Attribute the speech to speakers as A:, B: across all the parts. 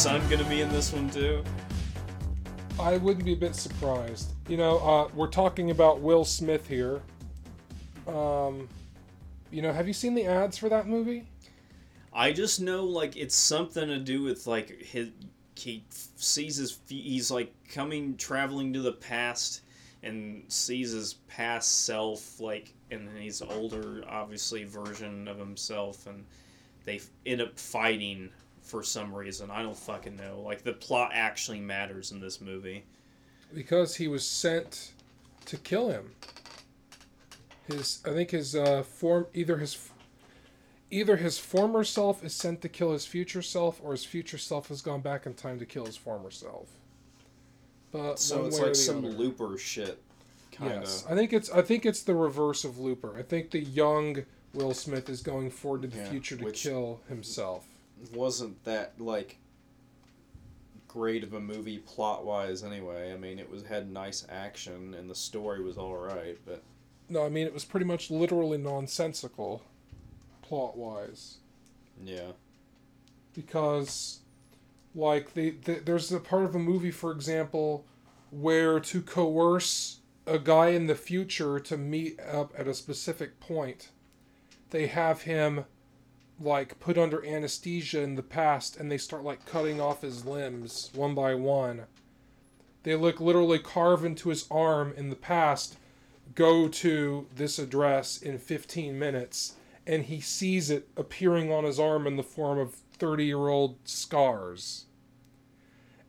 A: Son gonna be in this one too?
B: I wouldn't be a bit surprised. You know, uh, we're talking about Will Smith here. Um, you know, have you seen the ads for that movie?
A: I just know like it's something to do with like his he sees his he's like coming traveling to the past and sees his past self like and then he's older obviously version of himself and they end up fighting for some reason I don't fucking know like the plot actually matters in this movie
B: Because he was sent to kill him. His, I think his uh, form either his, either his former self is sent to kill his future self, or his future self has gone back in time to kill his former self. But
A: so it's like some
B: other.
A: looper shit kind of
B: Yes, I think it's I think it's the reverse of Looper. I think the young Will Smith is going forward to the
A: Yeah,
B: future to
A: which-
B: kill himself.
A: Wasn't that like great of a movie plot wise anyway. I mean, it was had nice action and the story was all right, but
B: No, I mean it was pretty much literally nonsensical, plot wise,
A: yeah,
B: because, like they, they there's a part of a movie, for example, where to coerce a guy in the future to meet up at a specific point, they have him like put under anesthesia in the past and they start like cutting off his limbs one by one. They look literally carve into his arm in the past, go to this address in 15 minutes, and he sees it appearing on his arm in the form of 30 year old scars.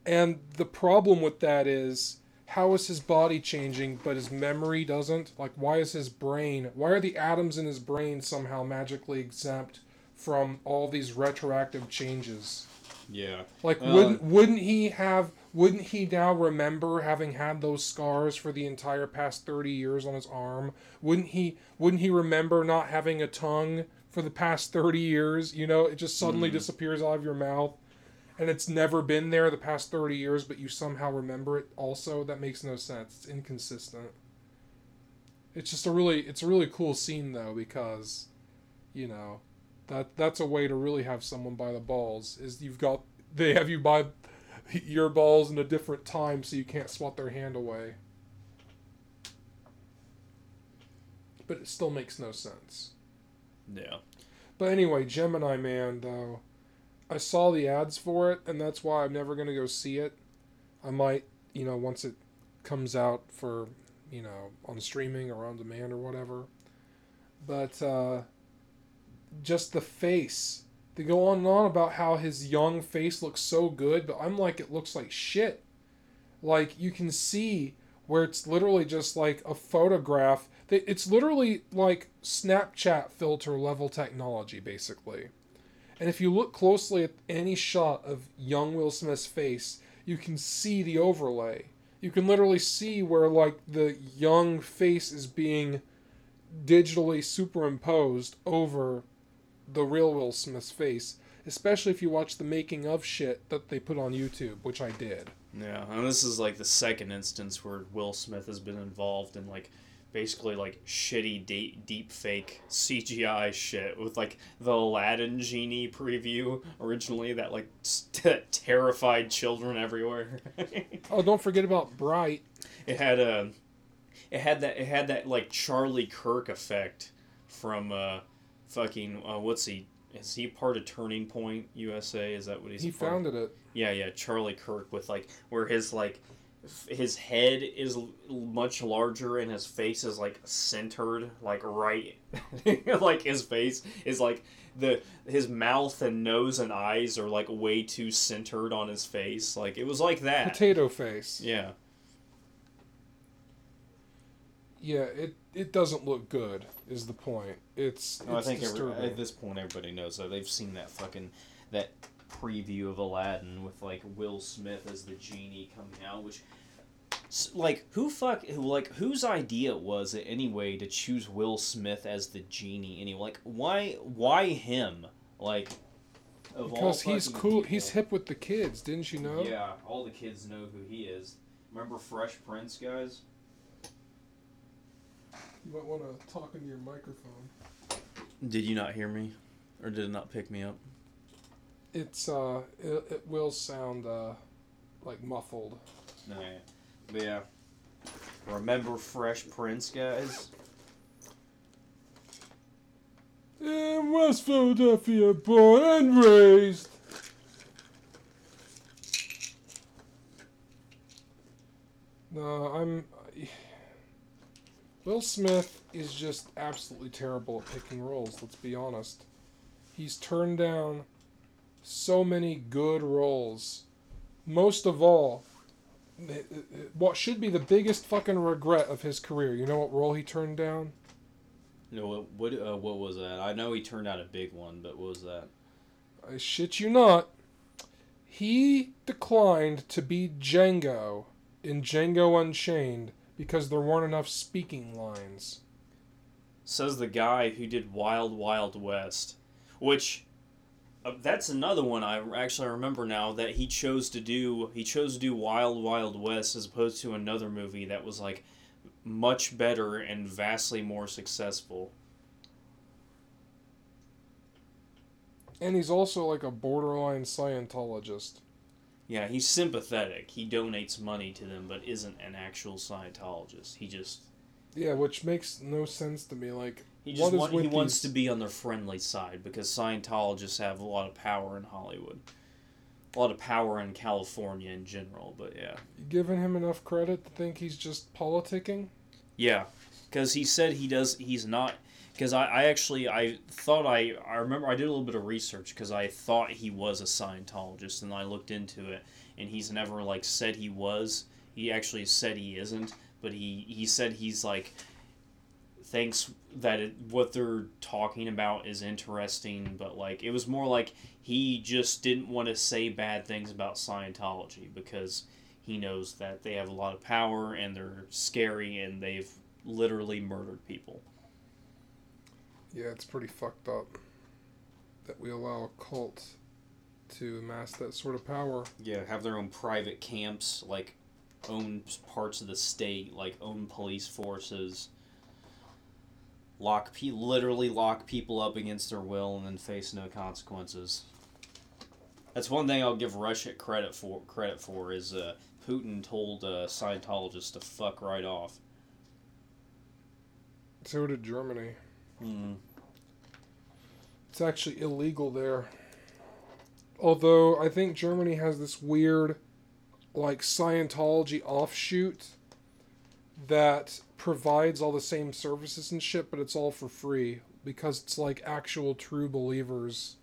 B: And the problem with that is how is his body changing but his memory doesn't? Like, why is his brain, why are the atoms in his brain somehow magically exempt from all these retroactive changes?
A: yeah,
B: Like,
A: Well,
B: wouldn't wouldn't he have? Wouldn't he now remember having had those scars for the entire past thirty years on his arm? Wouldn't he? Wouldn't he remember not having a tongue for the past thirty years? You know, it just suddenly
A: Mhm.
B: disappears out of your mouth, and it's never been there the past thirty years, but you somehow remember it. Also, that makes no sense. It's inconsistent. It's just a really, it's a really cool scene though because, you know, that that's a way to really have someone by the balls. Is you've got they have you by your balls in a different time so you can't swat their hand away. But it still makes no sense.
A: yeah.
B: But anyway, Gemini Man though, I saw the ads for it and that's why I'm never gonna go see it. I might, you know, once it comes out for, you know, on streaming or on demand or whatever. But uh just the face. They go on and on about how his young face looks so good, but I'm like, it looks like shit. Like, you can see where it's literally just like a photograph. They- It's literally like Snapchat filter level technology, basically. And if you look closely at any shot of young Will Smith's face, you can see the overlay. You can literally see where, like, the young face is being digitally superimposed over the real Will Smith's face, especially if you watch the making of shit that they put on YouTube, which I did.
A: Yeah, and this is like the second instance where Will Smith has been involved in like basically like shitty deep, deep fake CGI shit with like the Aladdin genie preview originally that like t- terrified children everywhere.
B: Oh, don't forget about Bright.
A: it had a it had that it had that like Charlie Kirk effect from uh fucking uh, what's he is he part of Turning Point USA? Is that what he's
B: He
A: part of?
B: founded it.
A: Yeah, yeah, Charlie Kirk with like where his like f- his head is l- much larger and his face is like centered like right like his face is like the his mouth and nose and eyes are like way too centered on his face. Like it was like that.
B: Potato face.
A: Yeah.
B: Yeah, it it doesn't look good. Is the point? It's, it's
A: I think every, at this point everybody knows that they've seen that fucking that preview of Aladdin with like Will Smith as the genie coming out, which like who fuck like whose idea was it anyway to choose Will Smith as the genie anyway? Like why why him? Like of all
B: because he's cool.
A: people-
B: He's hip with the kids. Didn't you know?
A: Yeah, all the kids know who he is. Remember Fresh Prince, guys?
B: You might want to talk into your microphone.
A: Did you not hear me, or did it not pick me up?
B: It's uh, it, it will sound uh, like muffled.
A: No, yeah. But yeah. Remember Fresh Prince, guys?
B: In West Philadelphia, born and raised. No, I'm. Will Smith is just absolutely terrible at picking roles, let's be honest. He's turned down so many good roles. Most of all, what should be the biggest fucking regret of his career. You know what role he turned down?
A: No, what what, uh, what was that? I know he turned out a big one, but what was that?
B: I shit you not. He declined to be Django in Django Unchained because there weren't enough speaking lines.
A: Says the guy who did Wild Wild West, which uh, that's another one I actually remember now that he chose to do. He chose to do Wild Wild West as opposed to another movie that was like much better and vastly more successful.
B: And he's also like a borderline Scientologist.
A: Yeah, he's sympathetic. He donates money to them, but isn't an actual Scientologist. He just
B: Yeah, which makes no sense to me. Like,
A: he just want, he
B: with
A: wants to be on their friendly side because Scientologists have a lot of power in Hollywood, a lot of power in California in general. But yeah,
B: you giving him enough credit to think he's just politicking?
A: yeah, because he said he does. He's not. Because I, I actually I thought I I remember I did a little bit of research because I thought he was a Scientologist and I looked into it and he's never like said he was. He actually said he isn't, but he he said he's like thinks that it, what they're talking about is interesting, but like it was more like he just didn't want to say bad things about Scientology because he knows that they have a lot of power and they're scary and they've literally murdered people.
B: Yeah, it's pretty fucked up that we allow a cult to amass that sort of power.
A: Yeah, have their own private camps, like own parts of the state, like own police forces. Lock pe- literally lock people up against their will and then face no consequences. That's one thing I'll give Russia credit for. Credit for is uh, Putin told uh, Scientologists to fuck right off.
B: So did Germany.
A: Mm.
B: It's actually illegal there. Although I think Germany has this weird, like, Scientology offshoot that provides all the same services and shit, but it's all for free because it's like actual true believers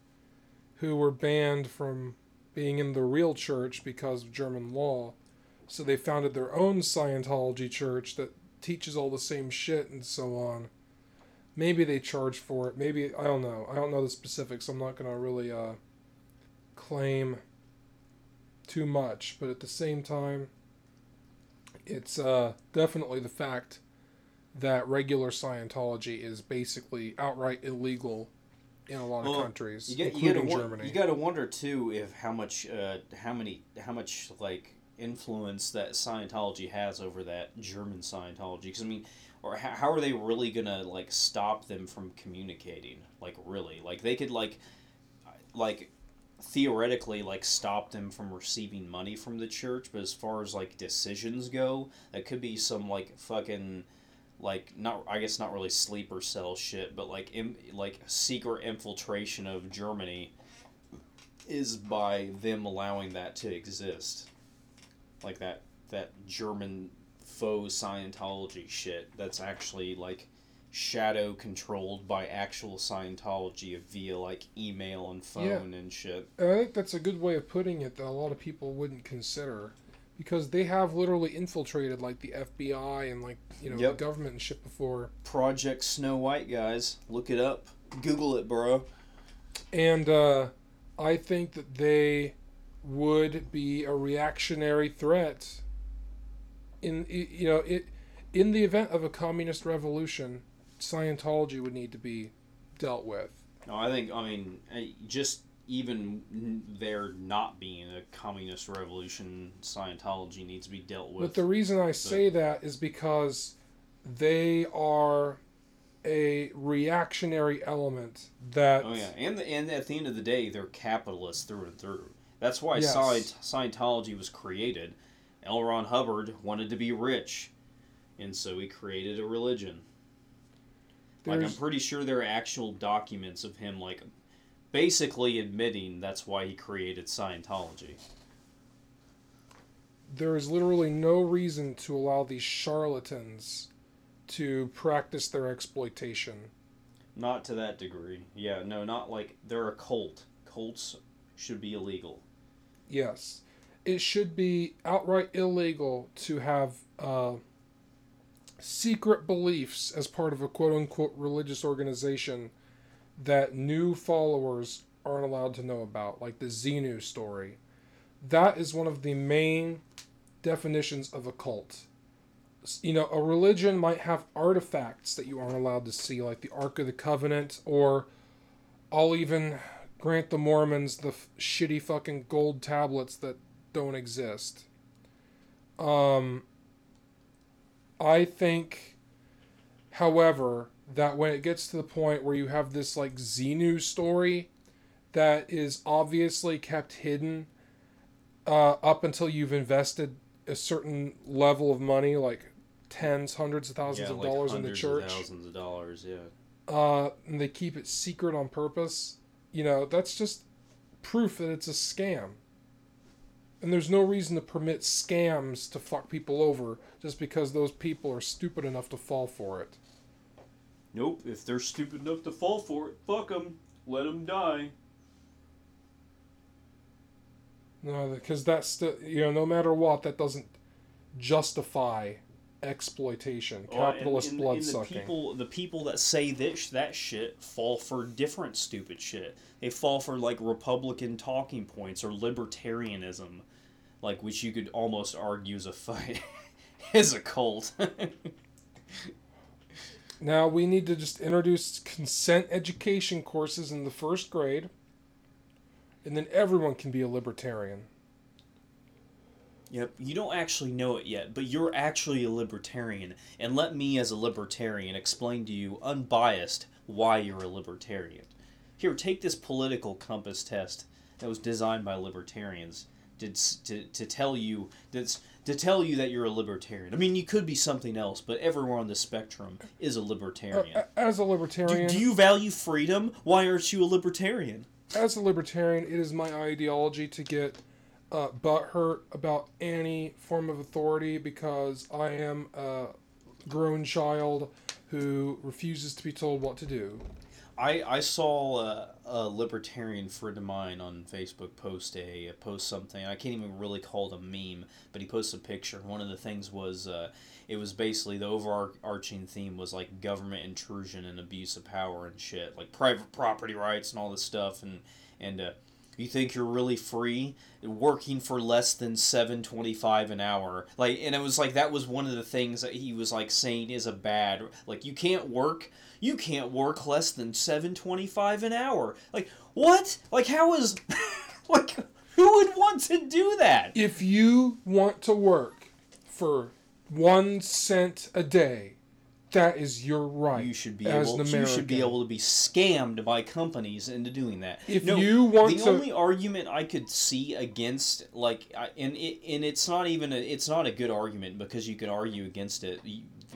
B: who were banned from being in the real church because of German law. So they founded their own Scientology church that teaches all the same shit and so on. Maybe they charge for it. Maybe I don't know. I don't know the specifics. I'm not gonna really uh, claim too much, but at the same time, it's uh, definitely the fact that regular Scientology is basically outright illegal in a lot
A: Well,
B: of countries,
A: You get you
B: including
A: gotta,
B: Germany.
A: You got to wonder too if how much uh, how many how much like influence that Scientology has over that German Scientology. Because I mean, or how, how are they really gonna like stop them from communicating? Like really, like they could like like theoretically like stop them from receiving money from the church, but as far as like decisions go, that could be some like fucking like not I guess not really sleeper cell shit, but like Im, like secret infiltration of Germany is by them allowing that to exist. Like that that German faux Scientology shit that's actually like shadow controlled by actual Scientology via like email and phone and shit.
B: And I think that's a good way of putting it that a lot of people wouldn't consider. Because they have literally infiltrated like the FBI and like you know
A: Yep.
B: the government and shit before.
A: Project Snow White guys, look it up. Google it, bro.
B: And uh, I think that they would be a reactionary threat. In you know it, in the event of a communist revolution, Scientology would need to be dealt with.
A: No, I think I mean uh, just even there not being a communist revolution, Scientology needs to be dealt with.
B: But the reason I say that is because they are a reactionary element that
A: Oh yeah, and the, and at the end of the day, they're capitalists through and through. That's why
B: Yes.
A: Scientology was created. L. Ron Hubbard wanted to be rich, and so he created a religion. Like I'm pretty sure there are actual documents of him like basically admitting that's why he created Scientology.
B: there is literally no reason to allow these charlatans to practice their exploitation.
A: Not to that degree. Yeah, no, not like they're a cult. Cults should be illegal.
B: Yes. It should be outright illegal to have uh, secret beliefs as part of a quote unquote religious organization that new followers aren't allowed to know about, like the Xenu story. That is one of the main definitions of a cult. You know, a religion might have artifacts that you aren't allowed to see, like the Ark of the Covenant, or I'll even grant the Mormons the f- shitty fucking gold tablets that don't exist. Um, I think, however, that when it gets to the point where you have this like Xenu story that is obviously kept hidden uh, up until you've invested a certain level of money, like tens, hundreds of thousands
A: yeah,
B: of
A: like
B: dollars in the church,
A: thousands of dollars. Yeah.
B: uh, and they keep it secret on purpose, you know, that's just proof that it's a scam. And there's no reason to permit scams to fuck people over just because those people are stupid enough to fall for it.
A: Nope. If they're stupid enough to fall for it, fuck them. Let them die.
B: No, because that's still, you know, no matter what, that doesn't justify exploitation,
A: Oh, and-
B: capitalist
A: and-
B: blood
A: and the
B: sucking.
A: people, the people that say this that shit fall for different stupid shit. They fall for like Republican talking points or libertarianism, like which you could almost argue is a fight, is a cult.
B: Now we need to just introduce consent education courses in the first grade, and then everyone can be a libertarian.
A: Yep, you don't actually know it yet, but you're actually a libertarian. And let me, as a libertarian, explain to you, unbiased, why you're a libertarian. Here, take this political compass test that was designed by libertarians to, to, to tell you that's to tell you that you're a libertarian. I mean, you could be something else, but everywhere on the spectrum is a
B: Uh,
A: libertarian.
B: a- as a
A: do,
B: libertarian,
A: do you value freedom? Why aren't you a libertarian?
B: as a libertarian, it is my ideology to get uh, butthurt about any form of authority because I am a grown child who refuses to be told what to do.
A: I, I saw a, a libertarian friend of mine on Facebook post a post something. I can't even really call it a meme, but he posted a picture. One of the things was uh, it was basically the overarching theme was like government intrusion and abuse of power and shit, like private property rights and all this stuff. And and uh, you think you're really free working for less than seven twenty five an hour? Like, and it was like that was one of the things that he was like saying is a bad. Like, you can't work you can't work less than 725 an hour like what like how is like who would want to do that
B: If you want to work for one cent a day, that is your right.
A: you should be
B: as
A: able
B: an
A: you should be able to be scammed by companies into doing that.
B: If
A: No,
B: you want
A: the
B: to-
A: only argument i could see against like I, and it and it's not even a, it's not a good argument because you can argue against it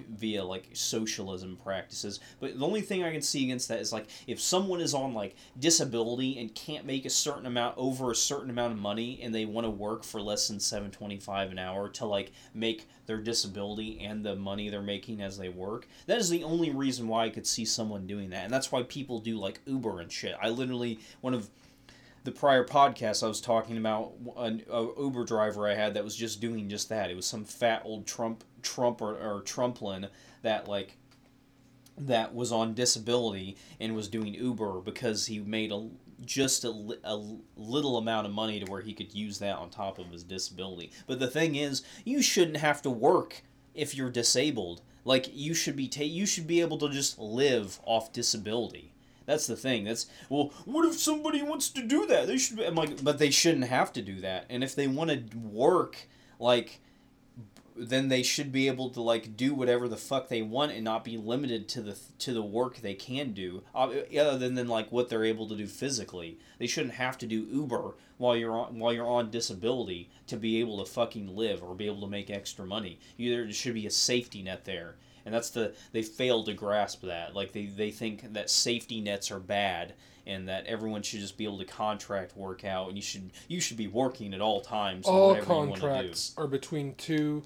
A: via like socialism practices. But the only thing i can see against that is like if someone is on like disability and can't make a certain amount over a certain amount of money and they want to work for less than 725 an hour to like make their disability and the money they're making as they work that is the only reason why i could see someone doing that. And that's why people do like uber and shit. I literally one of the prior podcast I was talking about an Uber driver I had that was just doing just that. It was some fat old Trump Trump or, or Trumplin that like that was on disability and was doing Uber because he made a just a, a little amount of money to where he could use that on top of his disability. But the thing is, you shouldn't have to work if you're disabled. Like you should be ta- you should be able to just live off disability. That's the thing. That's well. What if somebody wants to do that? They should. Be, I'm like, but they shouldn't have to do that. And if they want to work, like, then they should be able to like do whatever the fuck they want and not be limited to the to the work they can do other than, than like what they're able to do physically they shouldn't have to do uber while you're on while you're on disability to be able to fucking live or be able to make extra money you there should be a safety net there and that's the they fail to grasp that like they, they think that safety nets are bad and that everyone should just be able to contract work out and you should you should be working at all times
B: all
A: whatever you do.
B: contracts are between two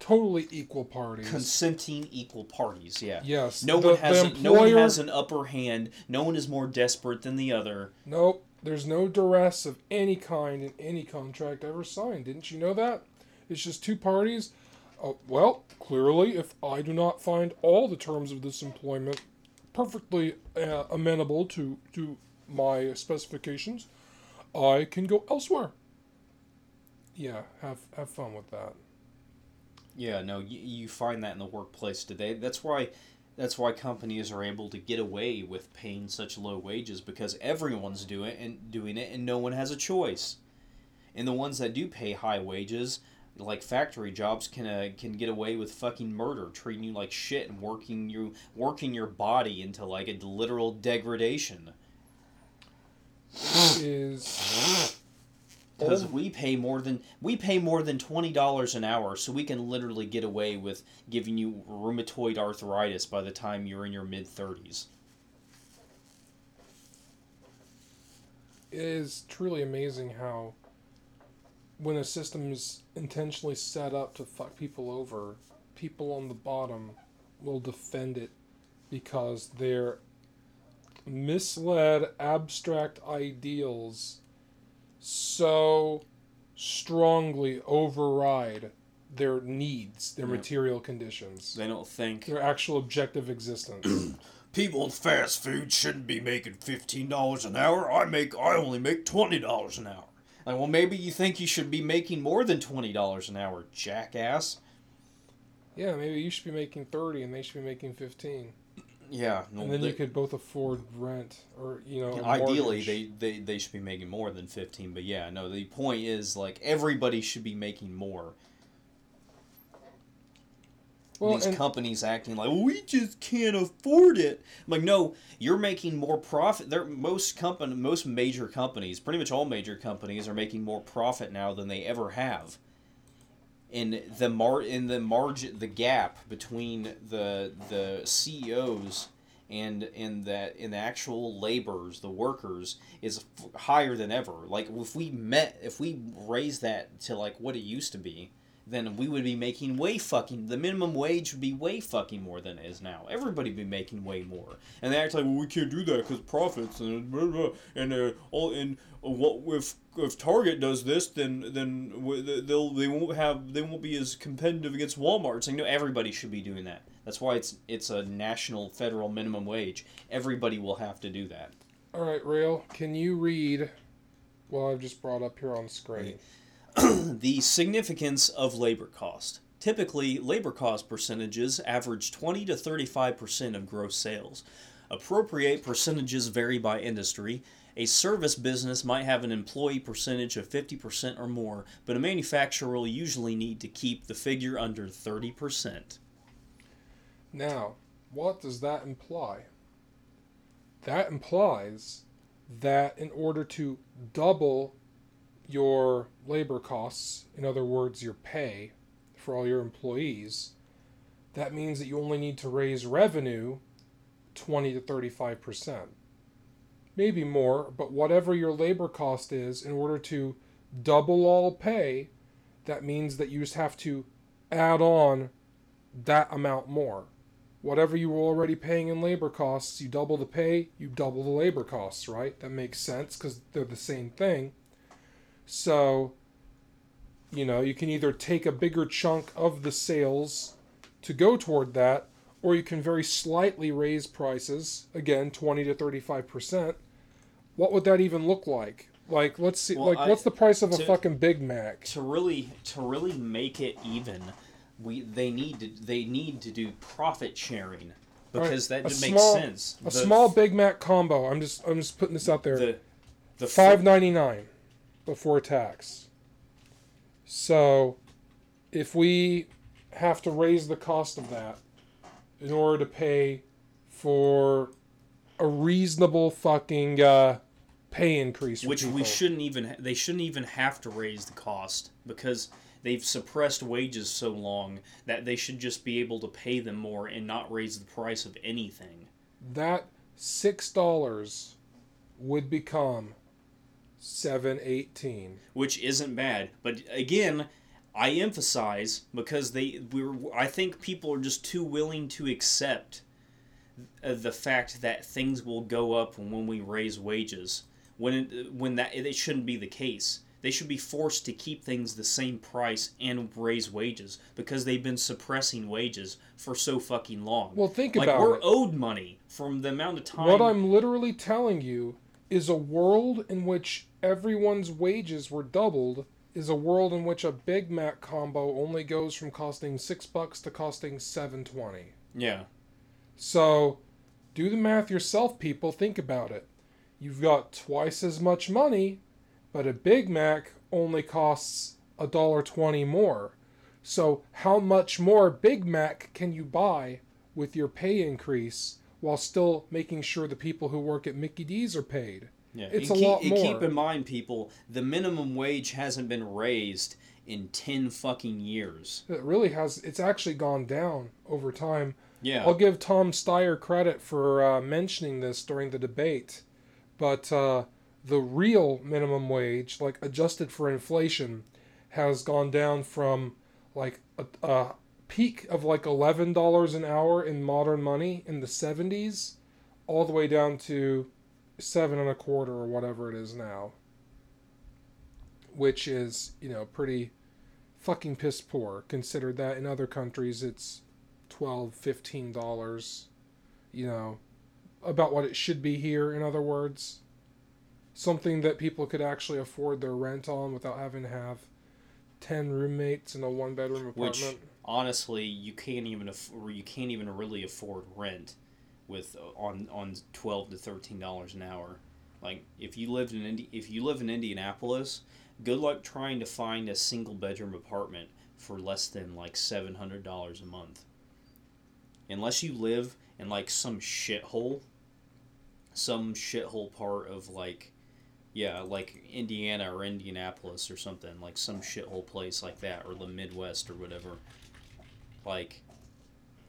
B: totally equal parties.
A: consenting equal parties. Yeah.
B: yes.
A: No
B: the-
A: one has
B: the
A: a, no one has an upper hand. No one is more desperate than the other.
B: Nope. There's no duress of any kind in any contract ever signed. Didn't you know that? It's just two parties. Uh, well, clearly, if I do not find all the terms of this employment perfectly uh, amenable to, to my specifications, I can go elsewhere. Yeah, have have fun with that.
A: Yeah, no, you, you find that in the workplace today. That's why that's why companies are able to get away with paying such low wages because everyone's doing it and doing it and no one has a choice. And the ones that do pay high wages, like factory jobs can uh, can get away with fucking murder, treating you like shit and working you working your body into like a literal degradation.
B: Is
A: Because we pay more than we pay more than twenty dollars an hour, so we can literally get away with giving you rheumatoid arthritis by the time you're in your mid thirties.
B: it is truly amazing how when a system is intentionally set up to fuck people over, people on the bottom will defend it because their misled abstract ideals so strongly override their needs, their
A: Yeah.
B: material conditions,
A: They don't think
B: their actual objective existence.
A: people in fast food shouldn't be making fifteen dollars an hour. I make I only make twenty dollars an hour. Like, well, maybe you think you should be making more than twenty dollars an hour, jackass.
B: yeah, maybe you should be making 30 and they should be making 15.
A: Yeah, no,
B: and then
A: they-
B: you could both afford rent or you know
A: ideally they, they they should be making more than 15 but yeah no the point is like everybody should be making more
B: well
A: these companies acting like we just can't afford it. I'm like no you're making more profit. They're, most company most major companies pretty much all major companies are making more profit now than they ever have. In the mar in the margin the gap between the the CEOs and in that in the actual laborers the workers is f- higher than ever. Like if we met if we raise that to like what it used to be then we would be making way fucking the minimum wage would be way fucking more than it is now. Everybody would be making way more. And they act like well we can't do that because profits and blah, blah, and uh, all and uh, what if if Target does this then then they'll they won't have they won't be as competitive against Walmart. Saying no everybody should be doing that. That's why it's it's a national federal minimum wage. Everybody will have to do that.
B: All right rail can you read Well, i've just brought up here on screen
A: the significance of labor cost. Typically, labor cost percentages average 20 to 35% of gross sales. Appropriate percentages vary by industry. A service business might have an employee percentage of 50% or more, but a manufacturer will usually need to keep the figure under 30%.
B: now what does that imply that implies that in order to double your labor costs in other words your pay for all your employees that means that you only need to raise revenue 20 to 35 percent maybe more, but whatever your labor cost is, in order to double all pay, that means that you just have to add on that amount more. Whatever you were already paying in labor costs, you double the pay, you double the labor costs, right? That makes sense because they're the same thing. So, you know, you can either take a bigger chunk of the sales to go toward that, or you can very slightly raise prices, again, 20 to 35%. What would that even look like? Like, let's see,
A: Well,
B: like,
A: I-
B: what's the price of a fucking Big Mac?
A: to really to really make it even we they need to they need to do profit sharing because
B: Alright,
A: that makes
B: small-
A: sense
B: A
A: The-
B: small Big Mac combo. I'm just, I'm just putting this out there.
A: the the
B: Five ninety nine before tax. So, if we have to raise the cost of that in order to pay for a reasonable fucking uh, pay increase.
A: which we shouldn't even they shouldn't even have to raise the cost because they've suppressed wages so long that they should just be able to pay them more and not raise the price of anything.
B: that six dollars would become seven eighteen.
A: which isn't bad. But again, I emphasize because they we're I think people are just too willing to accept uh, the fact that things will go up when we raise wages when it, when that it shouldn't be the case. They should be forced to keep things the same price and raise wages because they've been suppressing wages for so fucking long.
B: Well, think
A: like
B: about
A: we're
B: it.
A: owed money from the amount of time.
B: What I'm literally telling you is a world in which everyone's wages were doubled is a world in which a Big Mac combo only goes from costing six bucks to costing seven twenty.
A: yeah.
B: So, do the math yourself, people. Think about it. You've got twice as much money, but a Big Mac only costs a dollar twenty more. So, how much more Big Mac can you buy with your pay increase while still making sure the people who work at Mickey D's are paid?
A: Yeah,
B: It's
A: and
B: a
A: keep,
B: lot
A: and
B: more.
A: Keep in mind, people, the minimum wage hasn't been raised in ten fucking years.
B: It really has. It's actually gone down over time.
A: Yeah,
B: I'll give Tom Steyer credit for uh, mentioning this during the debate, but uh, the real minimum wage, like adjusted for inflation, has gone down from like a, a peak of like eleven dollars an hour in modern money in the seventies, all the way down to seven and a quarter or whatever it is now, which is you know pretty fucking piss poor. Considered that in other countries it's 12 15 dollars you know about what it should be here in other words something that people could actually afford their rent on without having to have 10 roommates in a one bedroom apartment.
A: which honestly, you can't even aff- you can't even really afford rent with uh, on on twelve to thirteen dollars an hour. Like if you lived in Indi- if you live in Indianapolis, good luck trying to find a single bedroom apartment for less than like seven hundred dollars a month. Unless you live in like some shithole, some shithole part of like, yeah, like Indiana or Indianapolis or something like some shithole place like that or the Midwest or whatever. Like,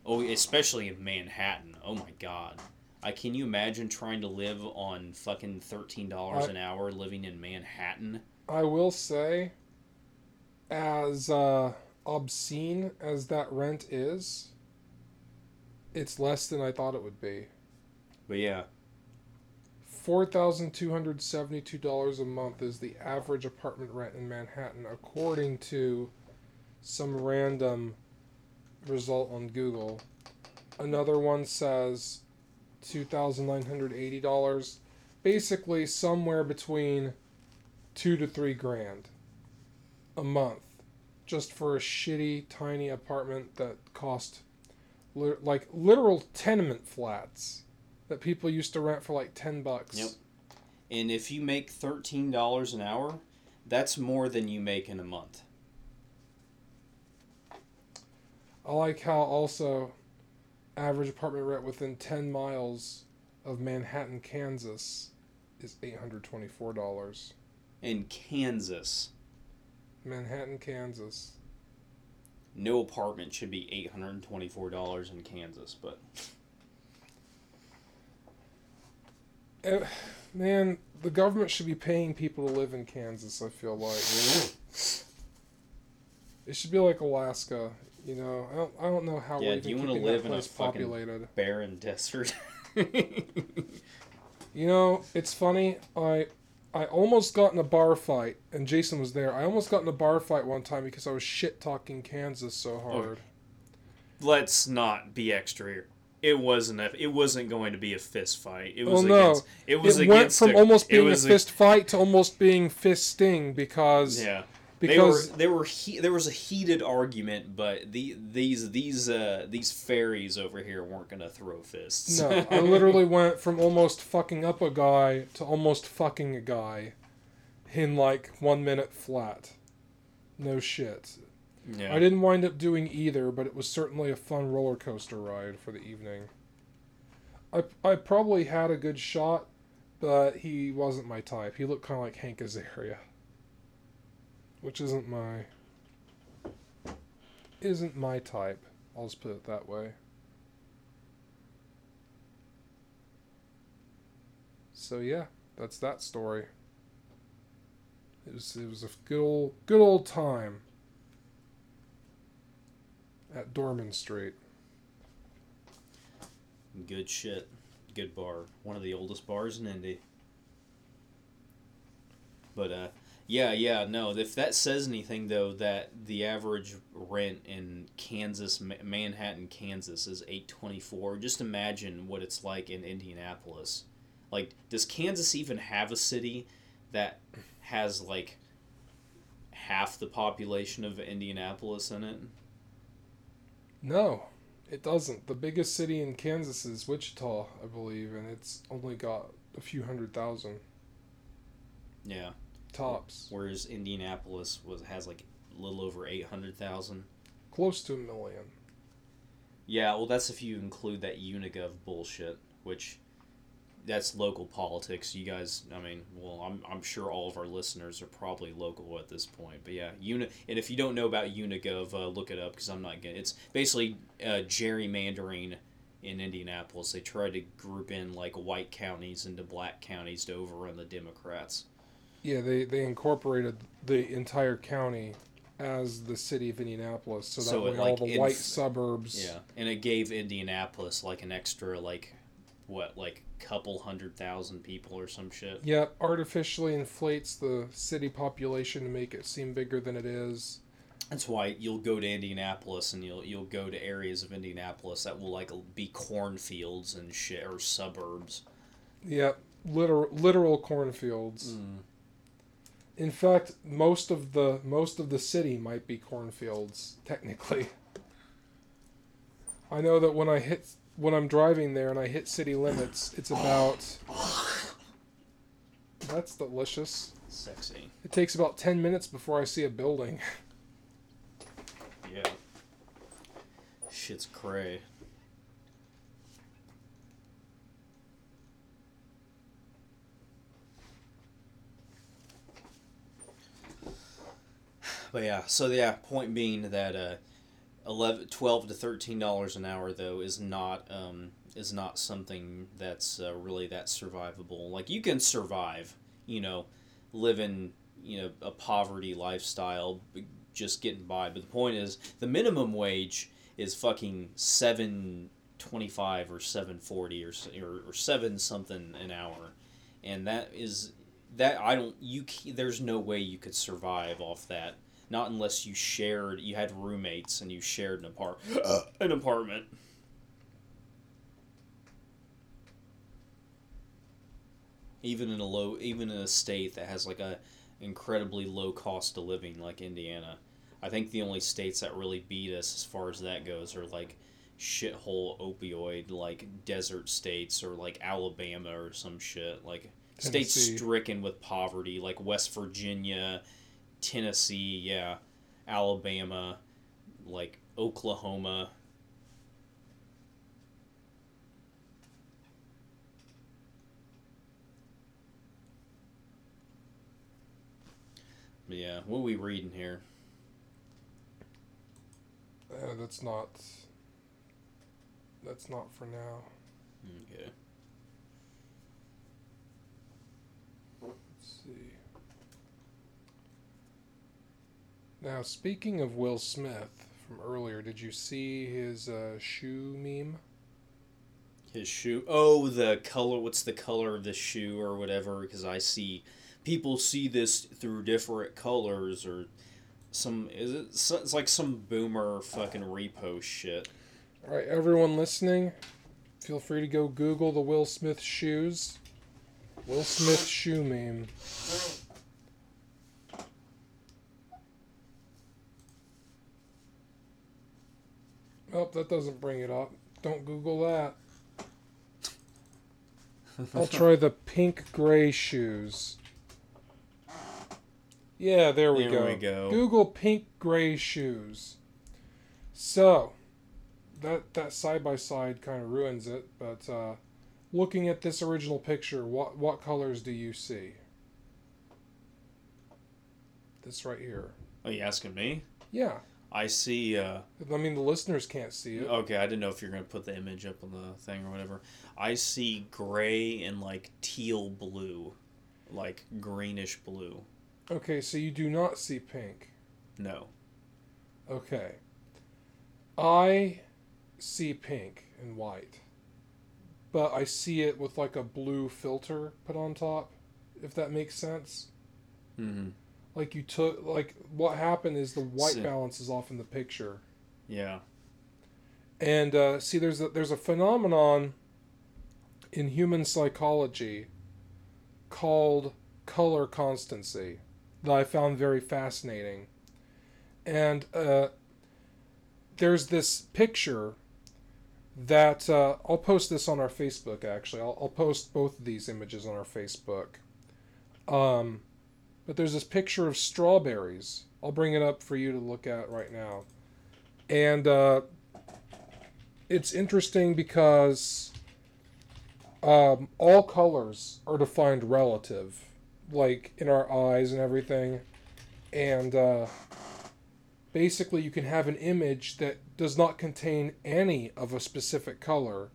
A: oh, especially in Manhattan. Oh my God. I can you imagine trying to live on fucking thirteen dollars an hour living in Manhattan?
B: i will say as uh, obscene as that rent is it's less than i thought it would be
A: But yeah,
B: $4,272 a month is the average apartment rent in Manhattan, according to some random result on Google. Another one says $2,980. Basically, somewhere between two to three grand a month just for a shitty, tiny apartment that cost li- like literal tenement flats that people used to rent for like 10 bucks.
A: Yep. and if you make thirteen dollars an hour, that's more than you make in a month.
B: I like how also average apartment rent within 10 miles of Manhattan, Kansas is $824.
A: In Kansas,
B: Manhattan, Kansas.
A: no apartment should be eight hundred and twenty-four dollars in Kansas, but
B: Eh, Man, the government should be paying people to live in Kansas, I feel like. It should be like Alaska, you know. I don't, I don't know how
A: Yeah,
B: we're
A: do you wanna live in a
B: populated.
A: barren desert.
B: You know, it's funny. I I almost got in a bar fight, and Jason was there. I almost got in a bar fight one time because I was shit talking Kansas so hard.
A: Let's not be extra here. It wasn't a, it wasn't going to be a fist fight. It
B: Well,
A: was
B: no.
A: against it was
B: it went from
A: a-
B: almost being a fist fight to almost being fisting because
A: yeah.
B: Because
A: they were they were he, there was a heated argument, but the these these uh these fairies over here weren't gonna throw fists.
B: no, I literally went from almost fucking up a guy to almost fucking a guy in like one minute flat. No shit.
A: Yeah.
B: I didn't wind up doing either, but it was certainly a fun roller coaster ride for the evening. I, I probably had a good shot, but he wasn't my type. He looked kind of like Hank Azaria, which isn't my isn't my type. I'll just put it that way. So yeah, that's that story. It was it was a good old good old time at Dorman Street.
A: Good shit. Good bar. One of the oldest bars in Indy. But uh yeah, yeah, no. If that says anything though that the average rent in Kansas Manhattan, Kansas is 824, just imagine what it's like in Indianapolis. Like does Kansas even have a city that has like half the population of Indianapolis in it?
B: No, it doesn't. The biggest city in Kansas is Wichita, I believe, and it's only got a few hundred thousand
A: Yeah.
B: Tops.
A: Whereas Indianapolis was has like a little over eight hundred thousand.
B: Close to a million.
A: Yeah, well, that's if you include that Unigov bullshit, which that's local politics. You guys, I mean, well, I'm, I'm sure all of our listeners are probably local at this point. But yeah, Uni, and if you don't know about Unigov, uh, look it up because I'm not gonna. It's basically uh, gerrymandering in Indianapolis. They try to group in like white counties into black counties to overrun the Democrats.
B: Yeah, they, they incorporated the entire county as the city of Indianapolis, so that
A: So
B: way
A: it,
B: all the
A: inf-
B: white suburbs.
A: Yeah, and it gave Indianapolis like an extra like what like couple hundred thousand people or some shit.
B: Yep, artificially inflates the city population to make it seem bigger than it is.
A: That's why you'll go to Indianapolis and you'll you'll go to areas of Indianapolis that will like be cornfields and shit or suburbs.
B: Yep, literal literal cornfields. Mm. In fact, most of the most of the city might be cornfields technically. I know that when I hit when I'm driving there and I hit city limits, it's about That's delicious.
A: Sexy.
B: It takes about 10 minutes before I see a building.
A: Yeah. Shit's cray. But yeah, so yeah, point being that uh, 11, 12 to thirteen dollars an hour though is not um, is not something that's uh, really that survivable. Like you can survive, you know, living you know a poverty lifestyle, just getting by. But the point is, the minimum wage is fucking seven twenty five or seven forty or, or or seven something an hour, and that is that I don't you there's no way you could survive off that. Not unless you shared, you had roommates and you shared an apart an apartment. Even in a low, even in a state that has like a incredibly low cost of living like Indiana, I think the only states that really beat us as far as that goes are like shithole opioid like desert states or like Alabama or some shit like states
B: Tennessee.
A: stricken with poverty like West Virginia, Tennessee, yeah, Alabama, like Oklahoma. But yeah, what are we reading here?
B: Uh, that's not. That's not for now.
A: Okay.
B: Let's see. Now, speaking of Will Smith from earlier, did you see his uh, shoe meme?
A: His shoe. Oh, the color. What's the color of the shoe or whatever? Because I see people see this through different colors or some. Is it? It's like some boomer fucking repost shit.
B: All right, everyone listening, feel free to go Google the Will Smith shoes. Will Smith shoe meme. Oh, that doesn't bring it up. Don't Google that. I'll try the pink gray shoes. Yeah, there we
A: There
B: go.
A: we go.
B: Google pink gray shoes. So, that that side by side kind of ruins it, but uh, looking at this original picture, what what colors do you see? This right here.
A: Are you asking me?
B: Yeah.
A: I see. Uh,
B: I mean, the listeners can't see it.
A: okay, I didn't know if you're gonna put the image up on the thing or whatever. I see gray and like teal blue, like greenish blue.
B: Okay, so you do not see pink.
A: No.
B: Okay. I see pink and white. But I see it with like a blue filter put on top, if that makes sense.
A: Mm-hmm.
B: Like you took like what happened is the white
A: See.
B: balance is off in the picture.
A: Yeah.
B: And uh, see there's a there's a phenomenon in human psychology called color constancy that I found very fascinating. And uh, there's this picture that uh, I'll post this on our Facebook. Actually, I'll, I'll post both of these images on our Facebook. Um, but there's this picture of strawberries. I'll bring it up for you to look at right now, and uh, it's interesting because um, all colors are defined relative, like in our eyes and everything, and uh, basically you can have an image that does not contain any of a specific color,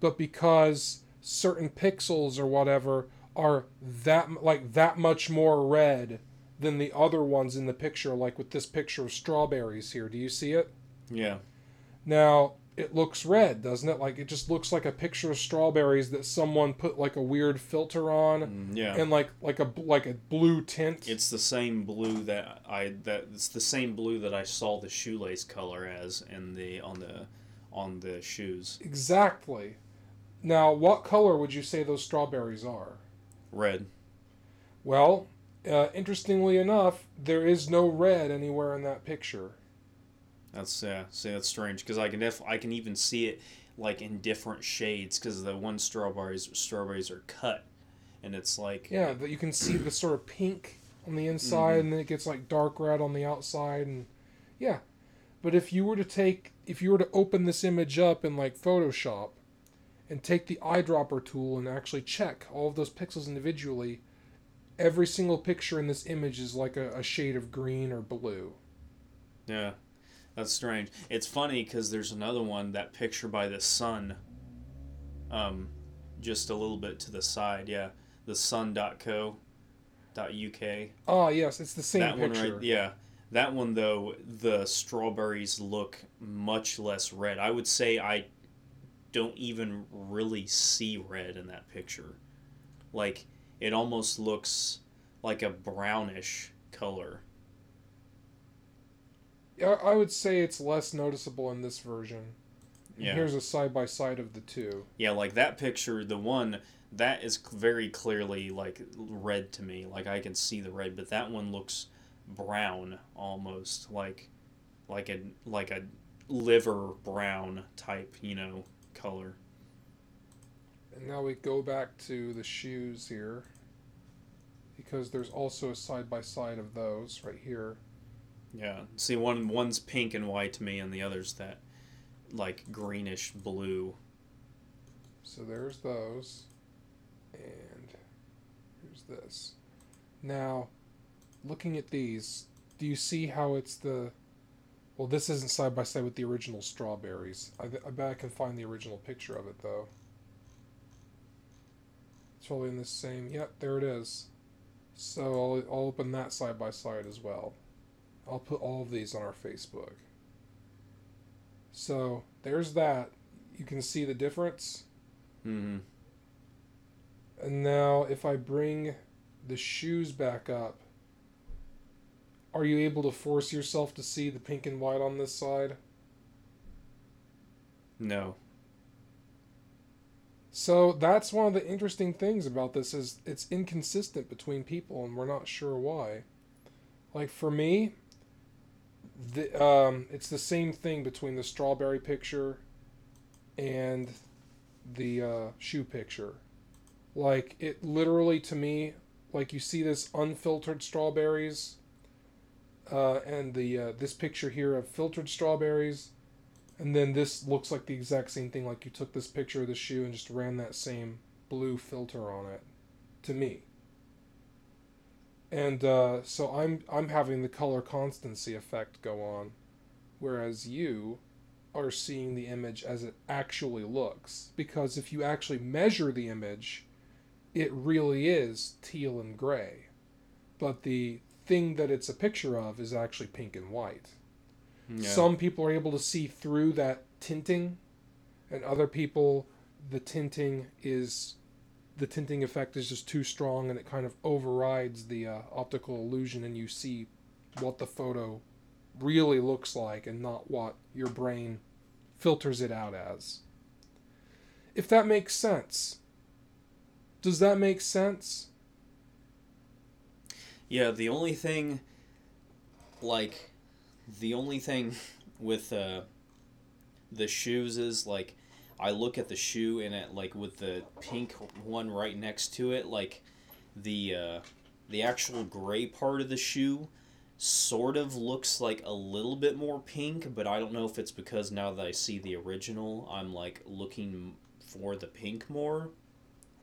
B: but because certain pixels or whatever are that like that much more red than the other ones in the picture, like with this picture of strawberries here. Do you see it?
A: Yeah.
B: Now, it looks red, doesn't it? Like it just looks like a picture of strawberries that someone put like a weird filter on
A: Mm, Yeah.
B: and like like a like a blue tint.
A: It's the same blue that I that it's the same blue that I saw the shoelace color as in the on the on the shoes.
B: exactly. Now, what color would you say those strawberries are?
A: Red.
B: Well, uh, interestingly enough, there is no red anywhere in that picture.
A: That's yeah. See, that's strange because I can def I can even see it like in different shades because the one strawberries strawberries are cut, and it's like
B: Yeah, but you can see the sort of pink on the inside, and then it gets like dark red on the outside, and yeah. But if you were to take, if you were to open this image up in like Photoshop, and take the eyedropper tool and actually check all of those pixels individually, every single picture in this image is like a, a shade of green or blue.
A: yeah. That's strange. It's funny because there's another one that picture by the sun. Um, just a little bit to the side. Yeah, the sun.co. Dot uk.
B: Ah, yes, it's the same
A: that
B: picture.
A: one right yeah that one though the strawberries look much less red i would say i don't even really see red in that picture. Like it almost looks like a brownish color.
B: Yeah, I would say it's less noticeable in this version. And
A: yeah.
B: Here's a side by side of the two.
A: yeah like that picture the one that is very clearly like red to me. Like i can see the red but that one looks brown almost like like a like a liver brown type you know color
B: And now we go back to the shoes here. Because there's also a side by side of those right here.
A: yeah see one one's pink and white to me and the other's that like greenish blue
B: So there's those. And here's this. Now, looking at these, do you see how it's the. Well, this isn't side by side with the original strawberries. I, I bet I can find the original picture of it, though. It's probably in the same. Yep, there it is. So I'll, I'll open that side by side as well. I'll put all of these on our Facebook. So there's that. You can see the difference.
A: mm-hmm
B: And now, if I bring the shoes back up, are you able to force yourself to see the pink and white on this side?
A: no
B: So that's one of the interesting things about this is it's inconsistent between people, and we're not sure why. Like for me, the um, it's the same thing between the strawberry picture and the uh, shoe picture. Like it literally to me like you see this unfiltered strawberries, uh, and the uh, this picture here of filtered strawberries, and then this looks like the exact same thing. Like you took this picture of the shoe and just ran that same blue filter on it, to me. And uh, so I'm I'm having the color constancy effect go on, whereas you are seeing the image as it actually looks. Because if you actually measure the image, it really is teal and gray. But the thing that it's a picture of is actually pink and white.
A: Yeah.
B: Some people are able to see through that tinting, and other people, the tinting is. The tinting effect is just too strong and it kind of overrides the uh, optical illusion, and you see what the photo really looks like and not what your brain filters it out as. If that makes sense. Does that make sense?
A: Yeah, the only thing, like, the only thing with uh, the shoes is like, I look at the shoe and it like with the pink one right next to it, like, the uh, the actual gray part of the shoe sort of looks like a little bit more pink, but I don't know if it's because now that I see the original, I'm like looking for the pink more,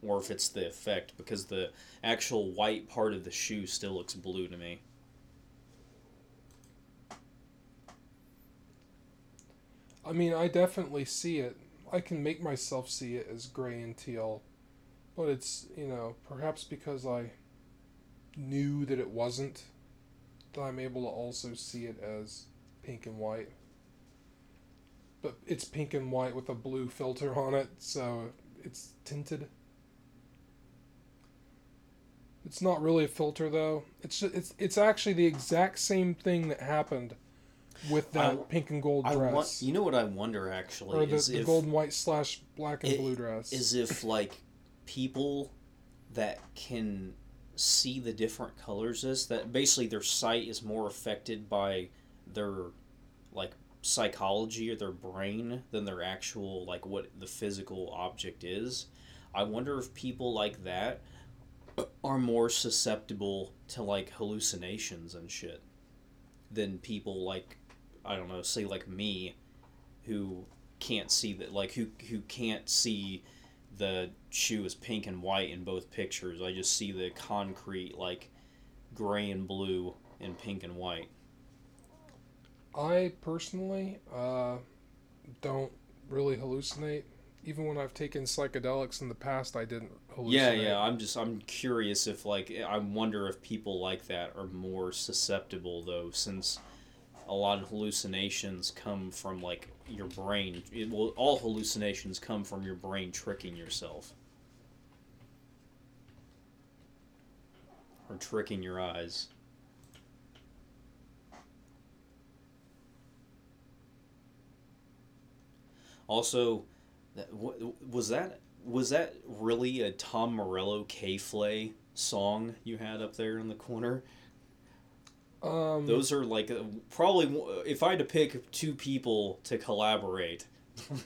A: or if it's the effect because the actual white part of the shoe still looks blue to me.
B: I mean, I definitely see it. I can make myself see it as gray and teal, but it's, you know, perhaps because I knew that it wasn't, that I'm able to also see it as pink and white. But it's pink and white with a blue filter on it, so it's tinted. It's not really a filter though. It's just, it's it's actually the exact same thing that happened with that
A: I-
B: pink and gold
A: I
B: dress,
A: want, you know what I wonder actually
B: or the,
A: is
B: the
A: if
B: gold and white slash black and
A: it-
B: blue dress.
A: is if like people that can see the different colors is that basically their sight is more affected by their like psychology or their brain than their actual like what the physical object is. I wonder if people like that are more susceptible to like hallucinations and shit than people like I don't know, say like me who can't see that like who who can't see the shoe is pink and white in both pictures. I just see the concrete like gray and blue and pink and white.
B: I personally uh, don't really hallucinate. Even when I've taken psychedelics in the past, I didn't hallucinate.
A: Yeah, yeah. I'm just I'm curious if like I wonder if people like that are more susceptible though, since a lot of hallucinations come from like your brain. It, well, all hallucinations come from your brain tricking yourself or tricking your eyes. Also, that, was that was that really a Tom Morello K Flay song you had up there in the corner?
B: Um,
A: Those are like uh, probably if I had to pick two people to collaborate.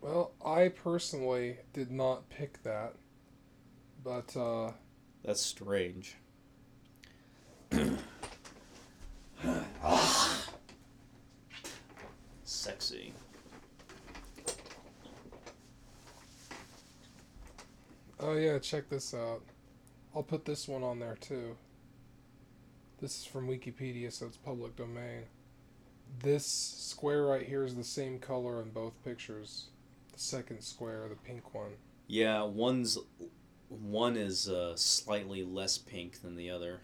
B: well, I personally did not pick that, but uh,
A: That's strange. Sexy.
B: Oh yeah, check this out. I'll put this one on there too. This is from Wikipedia, so it's public domain. This square right here is the same color in both pictures. The second square, the pink one.
A: Yeah, one's one is uh, slightly less pink than the other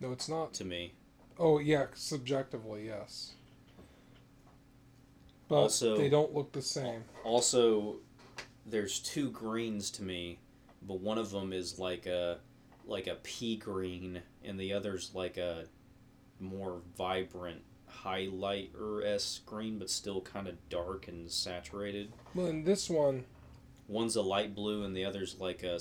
B: No, it's not.
A: to me.
B: Oh yeah, subjectively yes. But
A: Also-
B: they don't look the same.
A: Also, there's two greens to me, but one of them is like a like a pea green, and the other's like a more vibrant highlighter s green, but still kind of dark and saturated.
B: Well, in this one,
A: One's a light blue, and the other's like a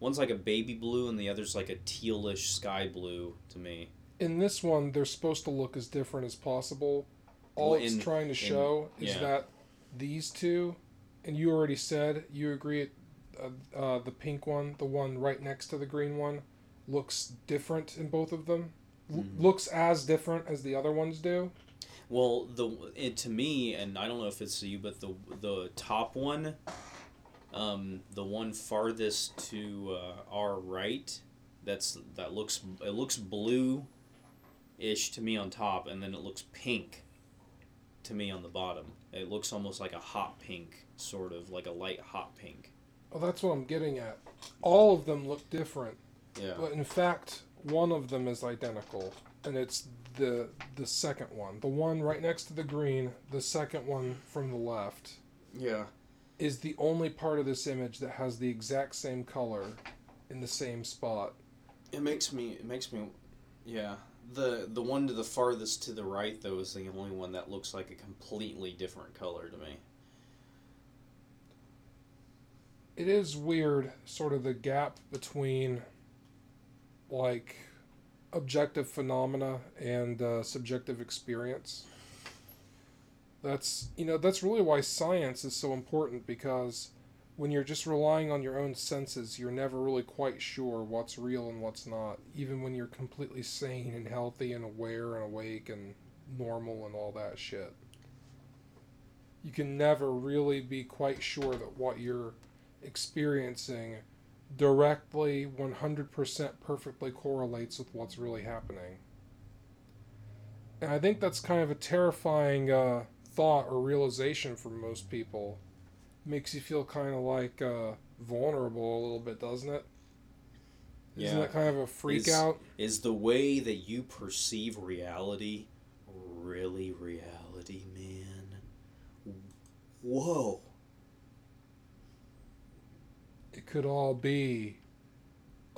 A: one's like a baby blue, and the other's like a tealish sky blue to me.
B: in this one, they're supposed to look as different as possible. All
A: Well,
B: it's trying to show is
A: yeah.
B: that these two, and you already said you agree, uh, uh, the pink one, the one right next to the green one, looks different in both of them. W-
A: Mhm.
B: Looks as different as the other ones do.
A: Well, the it, to me, and I don't know if it's to you, but the the top one, um, the one farthest to uh, our right, that's that looks it looks blue, ish to me on top, and then it looks pink, to me on the bottom. It looks almost like a hot pink, sort of like a light hot pink.
B: Oh, that's what I'm getting at. All of them look different,
A: Yeah.
B: but in fact, one of them is identical, and it's the the second one, the one right next to the green, the second one from the left.
A: Yeah.
B: is the only part of this image that has the exact same color in the same spot.
A: It makes me. It makes me. Yeah. The the one to the farthest to the right though is the only one that looks like a completely different color to me.
B: It is weird, sort of the gap between like objective phenomena and uh, subjective experience. That's you know that's really why science is so important because when you're just relying on your own senses, you're never really quite sure what's real and what's not, even when you're completely sane and healthy and aware and awake and normal and all that shit. You can never really be quite sure that what you're experiencing directly 100% perfectly correlates with what's really happening. And I think that's kind of a terrifying uh, thought or realization for most people. Makes you feel kind of like uh, vulnerable a little bit, doesn't it? Isn't
A: Yeah.
B: that kind of a freak
A: Is-
B: out?
A: Is the way that you perceive reality really reality, man? Whoa.
B: It could all be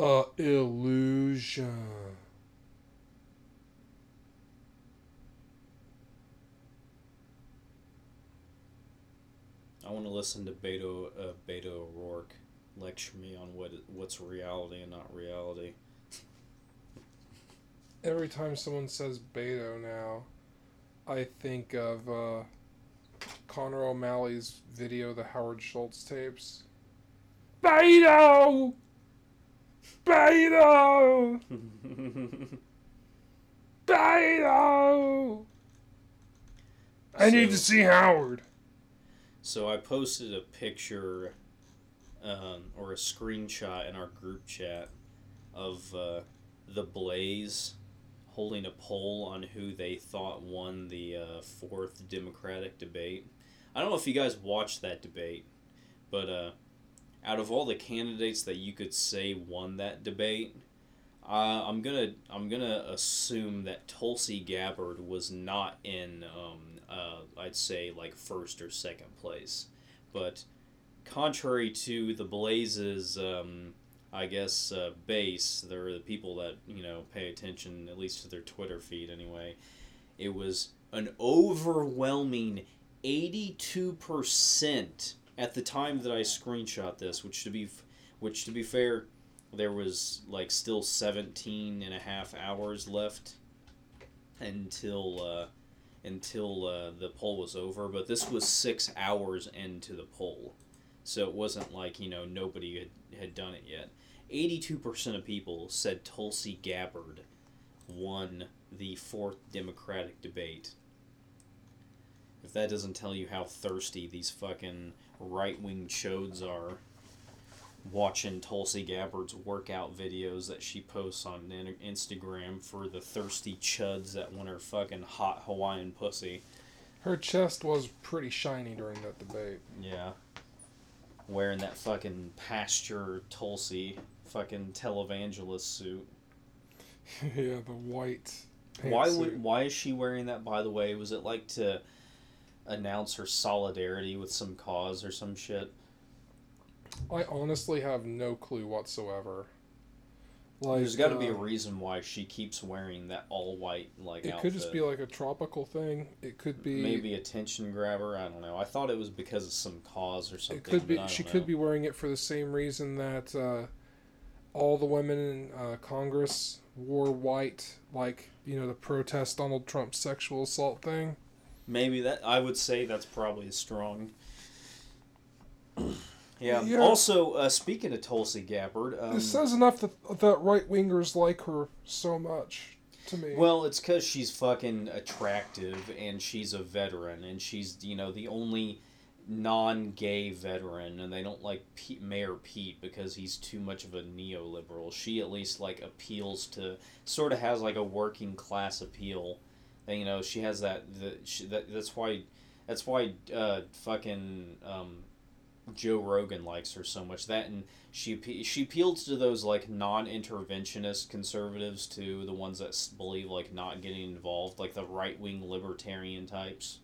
B: a illusion.
A: I want to listen to Beto uh, Beto O'Rourke lecture me on what what's reality and not reality.
B: Every time someone says Beto now, I think of uh, Connor O'Malley's video, the Howard Schultz tapes. Beto! Beto! Beto! I need to see Howard.
A: So I posted a picture um, or a screenshot in our group chat of uh, the Blaze holding a poll on who they thought won the uh, fourth Democratic debate. I don't know if you guys watched that debate, but uh, out of all the candidates that you could say won that debate, uh, I'm gonna I'm gonna assume that Tulsi Gabbard was not in um, uh, I'd say like first or second place, but contrary to the Blaze's um, I guess uh, base, there are the people that you know pay attention at least to their Twitter feed anyway. It was an overwhelming eighty-two percent at the time that I screenshot this, which to be which to be fair there was like still 17 and a half hours left until uh, until uh, the poll was over but this was six hours into the poll. So it wasn't like you know nobody had, had done it yet. 82% of people said tulsi gabbard won the fourth democratic debate. If that doesn't tell you how thirsty these fucking right-wing chodes are watching Tulsi Gabbard's workout videos that she posts on Instagram for the thirsty chuds that want her fucking hot Hawaiian pussy.
B: Her chest was pretty shiny during that debate.
A: Yeah. Wearing that fucking pasture Tulsi fucking televangelist suit.
B: yeah, the white.
A: Why would why is she wearing that by the way? Was it like to announce her solidarity with some cause or some shit?
B: I honestly have no clue whatsoever. Like,
A: There's got to be a
B: uh,
A: reason why she keeps wearing that all white like
B: It
A: outfit.
B: could just be like a tropical thing. It could be
A: maybe a attention grabber. I don't know. I thought it was because of some cause or something.
B: It could be. She
A: don't
B: could be wearing it for the same reason that uh, all the women in uh, Congress wore white, like you know the protest Donald Trump's sexual assault thing.
A: Maybe that I would say that's probably a strong. Yeah.
B: Yeah.
A: Also, uh, speaking of Tulsi Gabbard, um,
B: It says enough that that right wingers like her so much to me.
A: well, it's because she's fucking attractive and she's a veteran and she's you know the only non-gay veteran and they don't like Pete, Mayor Pete because he's too much of a neoliberal. She at least like appeals to sort of has like a working class appeal. And, you know, she has that the she, that that's why that's why uh fucking um Joe Rogan likes her so much. That and she she appeals to those like non-interventionist conservatives too, the ones that believe like not getting involved, like the right-wing libertarian types.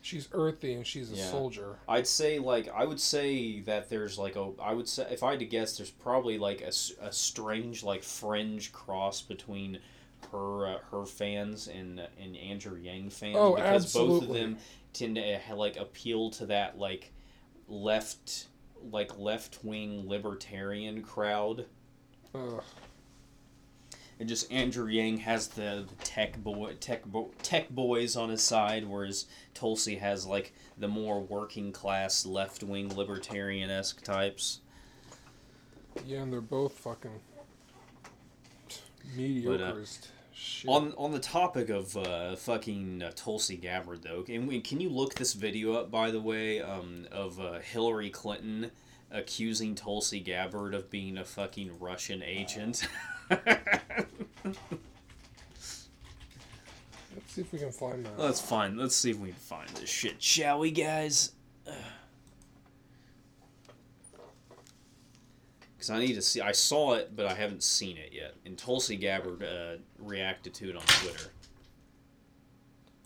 B: she's earthy and she's a
A: Yeah.
B: soldier.
A: I'd say like I would say that there's like a I would say if I had to guess there's probably like a, a strange like fringe cross between her uh, her fans and and Andrew Yang fans
B: Oh,
A: because both of them tend to uh, like appeal to that like left like left wing libertarian crowd
B: Ugh.
A: and just Andrew Yang has the, the tech boy tech bo- tech boys on his side, whereas Tulsi has like the more working class left wing libertarian esque types.
B: Yeah, and they're both fucking mediocre as shit.
A: On on the topic of uh, fucking uh, Tulsi Gabbard though, can we, can you look this video up by the way um, of uh, Hillary Clinton accusing Tulsi Gabbard of being a fucking Russian agent?
B: Let's see if we can find that.
A: Let's find. Let's see if we can find this shit, shall we, guys? Because I need to see. I saw it, but I haven't seen it yet. And Tulsi Gabbard uh, reacted to it on Twitter.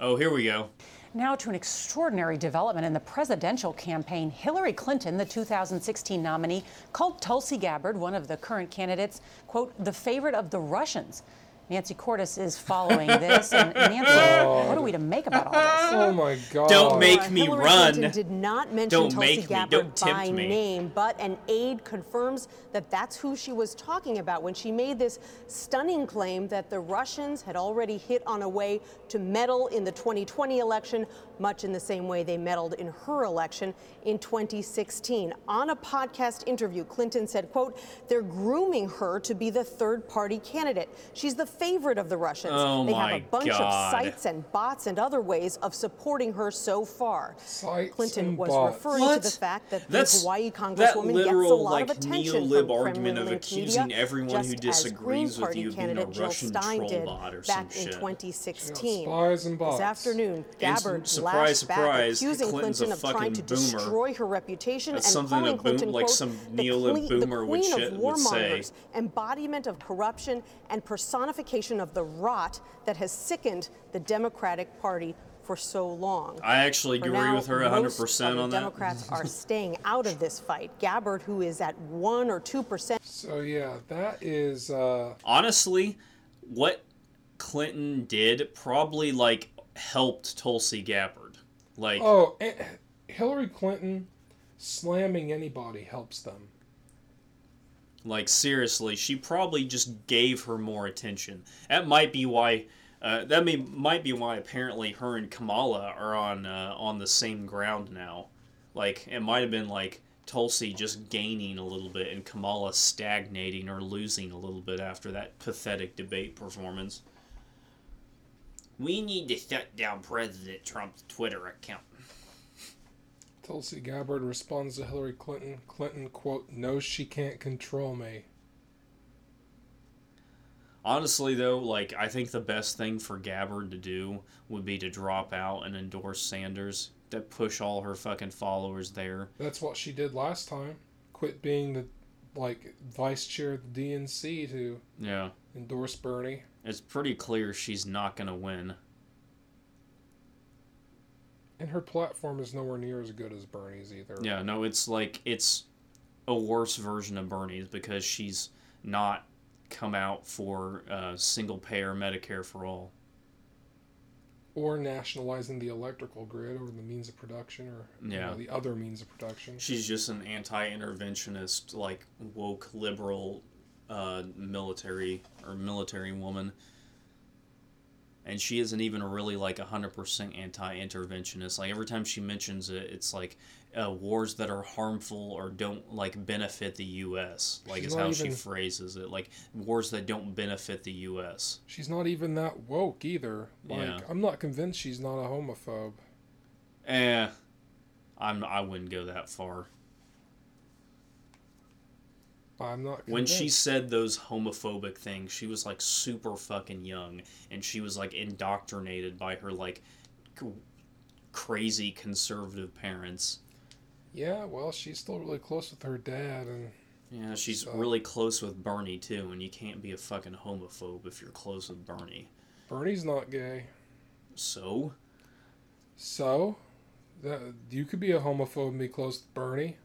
A: Oh, here we go.
C: Now to an extraordinary development in the presidential campaign. Hillary Clinton, the 2016 nominee, called Tulsi Gabbard, one of the current candidates, quote, the favorite of the Russians. Nancy Cordes is following this. And Nancy, what are we to make about all this?
B: oh my god.
A: Don't make me
D: Hillary
A: run.
D: Clinton did not mention
A: Don't
D: Tulsi
A: make me.
D: Gabbard
A: Don't tempt
D: by
A: me.
D: name, but an aide confirms that that's who she was talking about when she made this stunning claim that the Russians had already hit on a way to meddle in the 2020 election, much in the same way they meddled in her election in 2016. On a podcast interview, Clinton said, quote, they're grooming her to be the third party candidate. She's the favorite of the Russians.
A: Oh
D: they
A: my
D: have a bunch
A: God.
D: of sites and bots and other ways of supporting her so far.
B: Sites
D: Clinton
B: and
D: was
B: bots.
D: referring
A: What?
D: to the fact that
A: That's
D: the Hawaii
A: that
D: congresswoman
A: literal
D: gets a lot
A: like
D: of attention
A: neo-lib
D: from
A: argument of
D: Kremlin-linked
A: accusing
D: media,
A: everyone who
D: just as Green
A: disagrees with
D: Party
A: you of being a
D: candidate Jill
A: Russian
D: Stein
A: troll
D: did
A: bot or some
D: back in
A: shit.
D: 2016.
B: Spies and bots.
D: This afternoon, Gabbard
A: surprise,
D: back,
A: surprise,
D: accusing
A: Clinton's
D: Clinton of trying to
A: boomer.
D: destroy her reputation
A: That's
D: and
A: something a
D: calling
A: boom-
D: Clinton,
A: like
D: quote,
A: some
D: the,
A: neo-lib boomer
D: the
A: would
D: queen
A: shit-
D: of
A: would say.
D: warmongers, embodiment of corruption and personification of the rot that has sickened the Democratic Party for so long.
A: I actually
D: For
A: agree
D: now,
A: with her 100%
D: of the
A: on that.
D: Democrats are staying out of this fight. Gabbard, who is at one or two percent
B: So yeah, that is uh
A: Honestly, what Clinton did probably like helped Tulsi Gabbard. Like,
B: oh eh, Hillary Clinton slamming anybody helps them.
A: Like seriously, she probably just gave her more attention. That might be why. Uh, that may, might be why apparently her and Kamala are on uh, on the same ground now. Like it might have been like Tulsi just gaining a little bit and Kamala stagnating or losing a little bit after that pathetic debate performance. We need to shut down President Trump's Twitter account.
B: Tulsi Gabbard responds to Hillary Clinton. Clinton quote knows she can't control me.
A: Honestly, though, like I think the best thing for Gabbard to do would be to drop out and endorse Sanders. To push all her fucking followers there.
B: That's what she did last time. Quit being the like vice chair of the DNC to
A: Yeah,
B: endorse Bernie.
A: It's pretty clear she's not gonna win.
B: And her platform is nowhere near as good as Bernie's either.
A: Yeah, no, it's like it's a worse version of Bernie's because she's not come out for uh, single payer Medicare for all.
B: Or nationalizing the electrical grid or the means of production or you know, the other means of production.
A: She's just an anti-interventionist, like woke liberal, uh, military or military woman. and she isn't even really like 100% anti-interventionist like every time she mentions it it's like uh, wars that are harmful or don't like benefit the us like
B: She's
A: is how she phrases it like wars that don't benefit the us
B: She's not even that woke either. Like
A: Yeah.
B: I'm not convinced she's not a homophobe.
A: eh i'm i wouldn't go that far
B: I'm not
A: when she said those homophobic things she was like super fucking young and she was like indoctrinated by her like c- crazy conservative parents.
B: Yeah, well, she's still really close with her dad and
A: yeah she's
B: So-
A: really close with bernie too and you can't be a fucking homophobe if you're close with bernie.
B: Bernie's not gay.
A: so?
B: So, that, you could be a homophobe and be close to Bernie.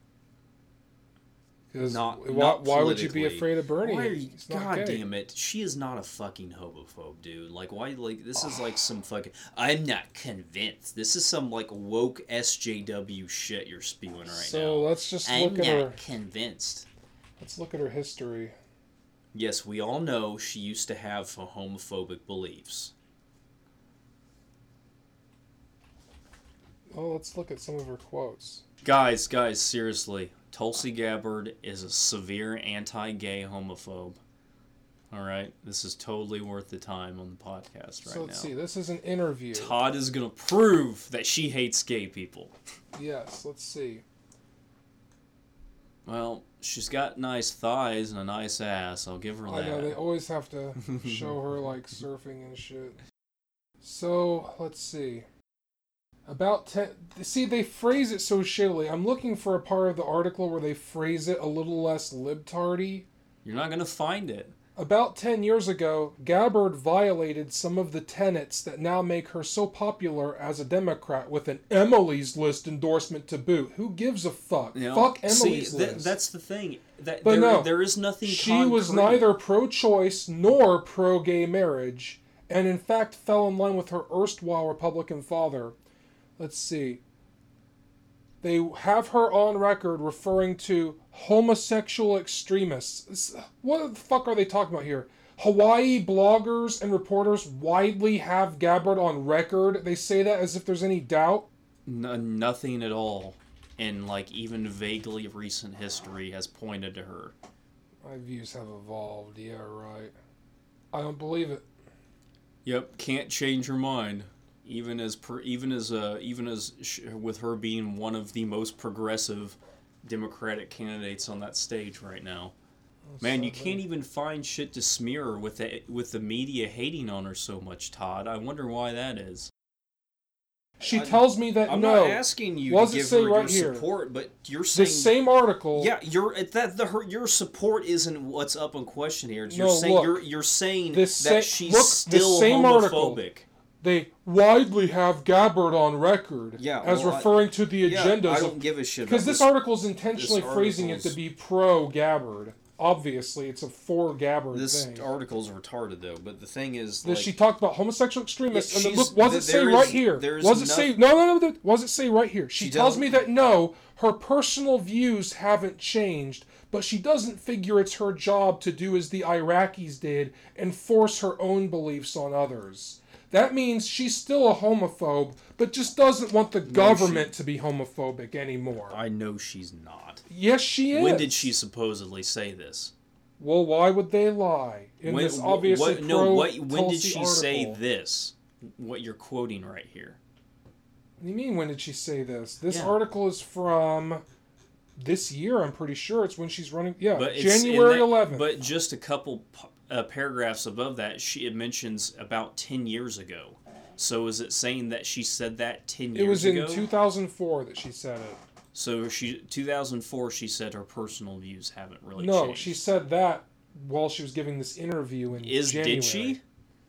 A: Not-
B: why,
A: not
B: why would you be afraid of Bernie?
A: why are you,
B: He's not
A: god
B: gay.
A: damn it she is not a fucking homophobe dude like why like this is like some fucking i'm not convinced this is some like woke sjw shit you're spewing right
B: so
A: now So
B: let's just
A: i'm
B: look
A: not
B: at her.
A: convinced
B: Let's look at her history.
A: Yes, we all know she used to have homophobic beliefs.
B: Oh, let's look at some of her quotes.
A: Guys, guys, seriously, Tulsi Gabbard is a severe anti-gay homophobe. All right, this is totally worth the time on the podcast right
B: so
A: now.
B: let's see. This is an interview.
A: Todd is gonna prove that she hates gay people.
B: Yes, let's see.
A: Well, she's got nice thighs and a nice ass. I'll give her
B: I know they always have to show her like surfing and shit. So let's see. About ten. See, they phrase it so shittily. I'm looking for a part of the article where they phrase it a little less libtardy.
A: You're not gonna find it.
B: About 10 years ago, Gabbard violated some of the tenets that now make her so popular as a Democrat with an Emily's List endorsement to boot. Who gives a fuck?
A: You know?
B: fuck
A: See,
B: Emily's
A: th-
B: List.
A: that's the thing. That
B: But
A: there,
B: no,
A: there is nothing.
B: she was neither pro choice nor pro gay marriage, and in fact fell in line with her erstwhile Republican father. Let's see. They have her on record referring to homosexual extremists. What the fuck are they talking about here? Hawaii bloggers and reporters widely have Gabbard on record. They say that as if there's any doubt.
A: N- uh, nothing at all in like even vaguely recent history has pointed to her.
B: My views have evolved. Yeah, right. I don't believe it.
A: Yep, can't change her mind. Even as per, even as uh, even as sh- with her being one of the most progressive Democratic candidates on that stage right now. Man, you can't even find shit to smear her with the with the media hating on her so much, Todd. I wonder why that is.
B: She
A: I-
B: tells me that
A: I'm
B: no.
A: not asking you to give her
B: right
A: your
B: here?
A: support, but you're saying the
B: same article.
A: Yeah, you're that the her your support isn't what's up in question here. You're
B: No,
A: saying
B: look.
A: you're you're saying
B: This
A: that
B: sa-
A: she's
B: look,
A: still
B: same article. They widely have Gabbard on record
A: Yeah,
B: as
A: well, I-
B: referring to the
A: Yeah,
B: agendas
A: I
B: of
A: don't give a shit
B: because
A: about
B: this article is intentionally phrasing it to be pro Gabbard. Obviously, it's a for Gabbard
A: This
B: thing.
A: article's retarded though, but the thing is, like,
B: she talked about homosexual extremists?
A: Yeah,
B: and look, does it say
A: there
B: right here?
A: is
B: Was it
A: no-
B: say no, no, no? does it say right here? She,
A: She
B: tells me that no, her personal views haven't changed, but she doesn't figure it's her job to do as the Iraqis did and force her own beliefs on others. That means she's still a homophobe, but just doesn't want the government to be homophobic anymore.
A: I know she's not.
B: yes, she is.
A: When did she supposedly say this?
B: Well, why would they lie in
A: when,
B: this obviously
A: what, no, what? When did she say this? What you're quoting right here?
B: What do you mean, when did she say this? This
A: Yeah.
B: article is from this year, I'm pretty sure. It's when she's running. Yeah,
A: But
B: January
A: that-
B: 11th.
A: But just a couple uh, paragraphs above that, she it mentions about ten years ago. So is it saying that she said that ten years ago?
B: it was in 2004 that she said it.
A: So she 2004 she said her personal views haven't really
B: no,
A: changed.
B: she said that while she was giving this interview in
A: is
B: January.
A: did she?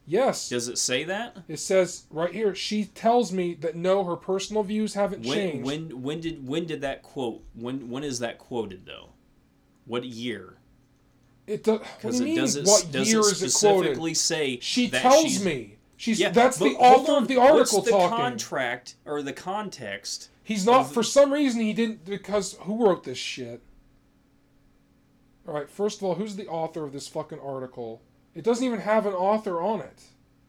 B: Yes.
A: Does it say that?
B: It says right here. She tells me that no, her personal views haven't
A: When
B: changed.
A: when when did when did that quote? When when is that quoted though? What year?
B: It does. What do you mean?
A: doesn't
B: what
A: does
B: year
A: it
B: is it
A: specifically
B: quoted?
A: say
B: She tells me. She's
A: Yeah,
B: that's the author
A: on,
B: of the article
A: what's the
B: talking.
A: contract or the context?
B: He's not for some reason he didn't because who wrote this shit? All right, first of all, who's the author of this fucking article? It doesn't even have an author on it.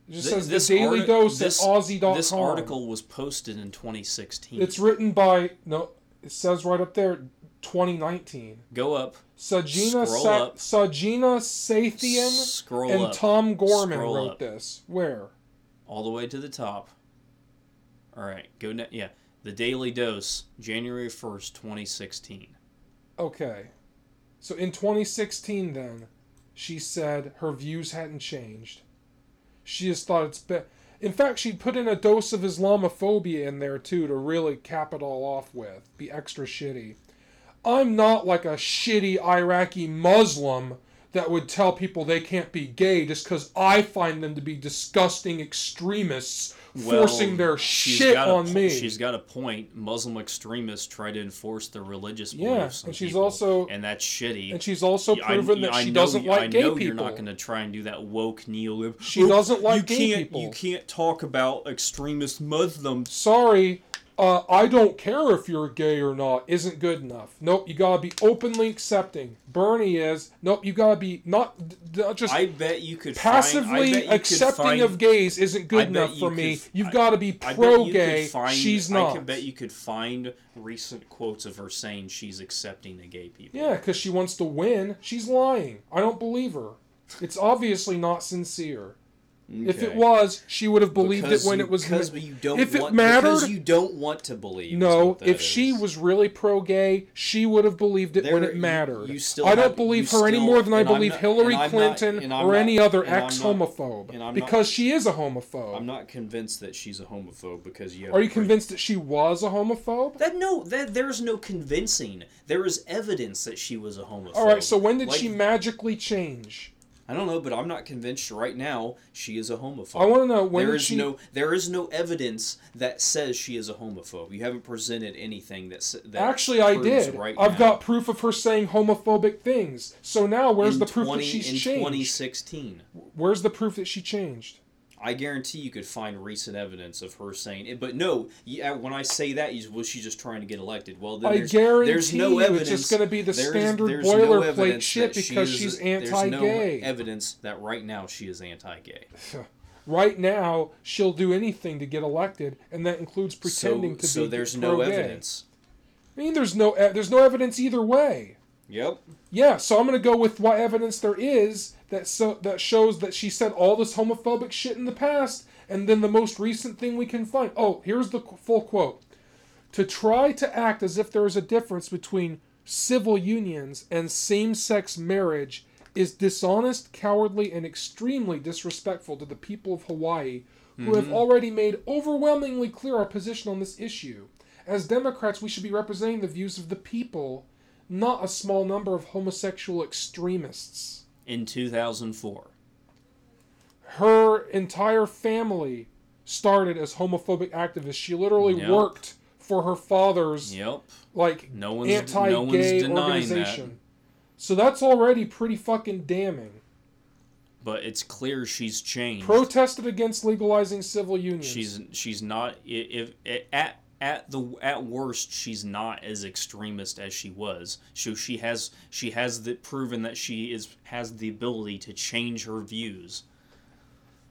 B: It just
A: Th-
B: says the Daily
A: arti-
B: Dose
A: this,
B: at OZY.com.
A: This article was posted in 2016.
B: It's written by no. It says right up there, 2019.
A: Go up.
B: Sanjena
A: Scroll
B: Sa-
A: up.
B: Sanjena Sathian
A: Scroll
B: and
A: up.
B: Tom Gorman
A: Scroll
B: wrote
A: up.
B: this. Where?
A: all the way to the top. All right, go ne- yeah. The Daily Dose, January 1st, 2016.
B: Okay. So in 2016, then, she said her views hadn't changed. She just thought it's be In fact, she put in a dose of Islamophobia in there too to really cap it all off with, be extra shitty. I'm not like a shitty Iraqi Muslim that would tell people they can't be gay just because I find them to be disgusting extremists forcing their shit
A: a
B: on
A: po-
B: me.
A: She's got a point. Muslim extremists try to enforce their religious
B: Yeah,
A: beliefs. on
B: and she's
A: people,
B: also-
A: and that's shitty.
B: and she's also
A: Yeah, I-
B: proven that
A: I
B: she
A: know
B: doesn't like
A: I
B: gay
A: know
B: people.
A: you're not going to try and do that woke neolib.
B: She doesn't like
A: you
B: gay
A: can't,
B: people.
A: You can't talk about extremist Muslims.
B: sorry, uh, I don't care if you're gay or not, isn't good enough. Nope, you gotta be openly accepting. Bernie is. Nope, you gotta be not, d- just
A: I bet you could
B: passively
A: find, you could
B: accepting
A: find,
B: of gays isn't good enough for
A: could
B: me. You've gotta be
A: I bet
B: pro
A: you
B: gay.
A: find-
B: She's not.
A: I can bet you could find recent quotes of her saying she's accepting the gay people.
B: Yeah, because she wants to win. She's lying. I don't believe her. It's obviously not sincere. If it was, she would have believed
A: Because
B: it when
A: you-
B: it was.
A: because
B: ma-
A: you don't
B: if it
A: want,
B: mattered,
A: because you don't want to believe. is
B: No, if she was really pro-gay, she would have believed it when
A: There-
B: it
A: you-
B: mattered.
A: you still
B: I don't
A: have-
B: believe
A: you
B: her any more than I believe
A: not-
B: Hillary
A: not-
B: Clinton
A: I'm
B: or
A: not-
B: any other ex-homophobe
A: not-
B: because she is a homophobe.
A: I'm not convinced that she's a homophobe because you. Have
B: Are you convinced that she was a homophobe?
A: That no, that there's no convincing. There is evidence that she was a homophobe.
B: All right, so when did
A: Like,
B: she magically change?
A: I don't know, but I'm not convinced right now she is a homophobe.
B: I want to know when
A: There is
B: she
A: no there is no evidence that says she is a homophobe. You haven't presented anything that, that
B: Actually, I did.
A: Right
B: I've
A: now.
B: got proof of her saying homophobic things. So now, where's
A: in
B: the proof
A: 20,
B: that she's
A: in
B: changed?
A: 2016.
B: Where's the proof that she changed?
A: I guarantee you could find recent evidence of her saying it. But no, yeah, uh, when I say that, you, was she just trying to get elected? Well, then
B: I
A: there's,
B: guarantee
A: there's no evidence.
B: it's just gonna be the
A: there's-
B: standard
A: there's no
B: boilerplate
A: evidence
B: shit
A: that she
B: because
A: is-
B: she's
A: There's no
B: anti-gay.
A: evidence that right now she is anti-gay.
B: Right now, she'll do anything to get elected, and that includes pretending
A: so,
B: to
A: so
B: be So
A: there's no
B: pro-gay.
A: evidence.
B: I mean, there's no there's no evidence either way.
A: Yep.
B: Yeah, so I'm gonna go with what evidence there is that so that shows that she said all this homophobic shit in the past, and then the most recent thing we can find. Oh, here's the full quote: "To try to act as if there is a difference between civil unions and same-sex marriage is dishonest, cowardly, and extremely disrespectful to the people of Hawaii, who have mm-hmm. already made overwhelmingly clear our position on this issue." As Democrats, we should be representing the views of the people, not a small number of homosexual extremists.
A: In 2004.
B: Her entire family started as homophobic activists. She literally
A: Yep.
B: worked for her father's
A: Yep.
B: like
A: No one's-
B: anti-gay
A: no denying that.
B: organization. So that's already pretty fucking damning.
A: But it's clear she's changed.
B: Protested against legalizing civil unions.
A: she's she's not if, if at at the at worst she's not as extremist as she was. So she has she has the, proven that she is has the ability to change her views.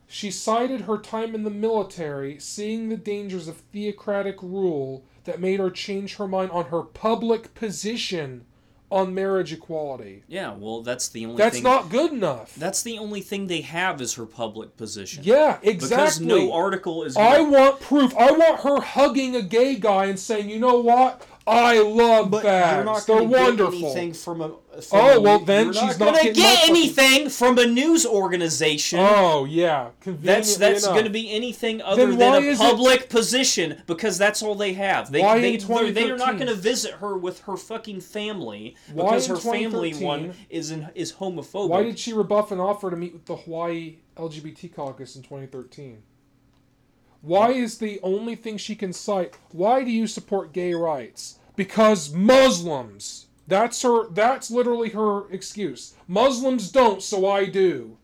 B: She cited her time in the military, seeing the dangers of theocratic rule that made her change her mind on her public position on marriage equality.
A: Yeah, well that's the only
B: That's
A: thing
B: not good enough.
A: that's the only thing they have is her public position.
B: yeah, exactly.
A: Because no article is
B: I
A: gonna-
B: want proof. I want her hugging a gay guy and saying, "You know what? I love
A: but
B: fags.
A: you're not
B: They're
A: gonna
B: wonderful."
A: anything from a from
B: Oh, well, then she's
A: not
B: not
A: gonna get anything from a news organization.
B: Oh yeah,
A: That's that's
B: enough.
A: to be anything other
B: Then
A: than a
B: is it-
A: public position because that's all they have. They
B: Why
A: they they're, they are not going to visit her with her fucking family because her family one is in, is homophobic.
B: Why did she rebuff an offer to meet with the Hawaii LGBT caucus in 2013? Why is the only thing she can cite? Why do you support gay rights? Because Muslims. That's her. That's literally her excuse. Muslims don't, so I do.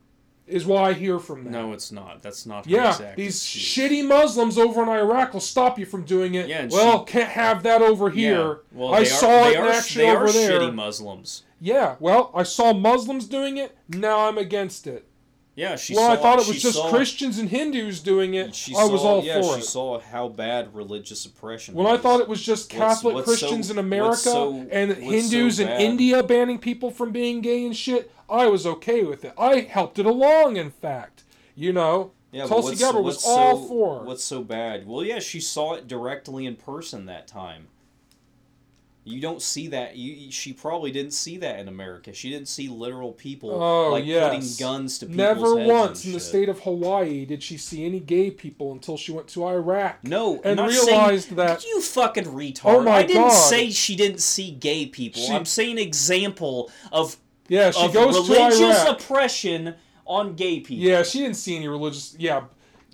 B: Is why I hear from them.
A: No, it's not. That's not. her
B: Yeah, these
A: excuse.
B: shitty Muslims over in Iraq will stop you from doing it.
A: Yeah,
B: well,
A: she-
B: can't have that over
A: Yeah.
B: here.
A: Well,
B: I saw
A: are,
B: it in action
A: they
B: over
A: are
B: there.
A: shitty Muslims.
B: Yeah, well, I saw Muslims doing it. Now I'm against it.
A: Yeah, she
B: well,
A: saw.
B: I thought it was just
A: saw,
B: Christians and Hindus doing it.
A: She
B: I was all
A: yeah,
B: for
A: she
B: it.
A: She saw how bad religious oppression.
B: When I thought it was just Catholic
A: what's so-
B: Christians in America
A: so-
B: and
A: what's so
B: Hindus in? India banning people from being gay and shit, I was okay with it. I helped it along, in fact. You know,
A: Yeah,
B: Tulsi Gabbard was all
A: so,
B: for.
A: What's so bad? Well, yeah, she saw it directly in person that time. You don't see that. You she probably didn't see that in America. She didn't see literal people
B: Oh,
A: like
B: yes.
A: putting guns to people's
B: Never
A: heads
B: once in the state of Hawaii did she see any gay people until she went to Iraq.
A: No,
B: and realized
A: saying,
B: that-
A: You fucking retard!
B: Oh my
A: I didn't
B: God.
A: say she didn't see gay people.
B: She-
A: I'm saying example of
B: Yeah, she
A: of
B: goes to
A: religious
B: Iraq.
A: oppression on gay people.
B: Yeah, she didn't see any religious. Yeah,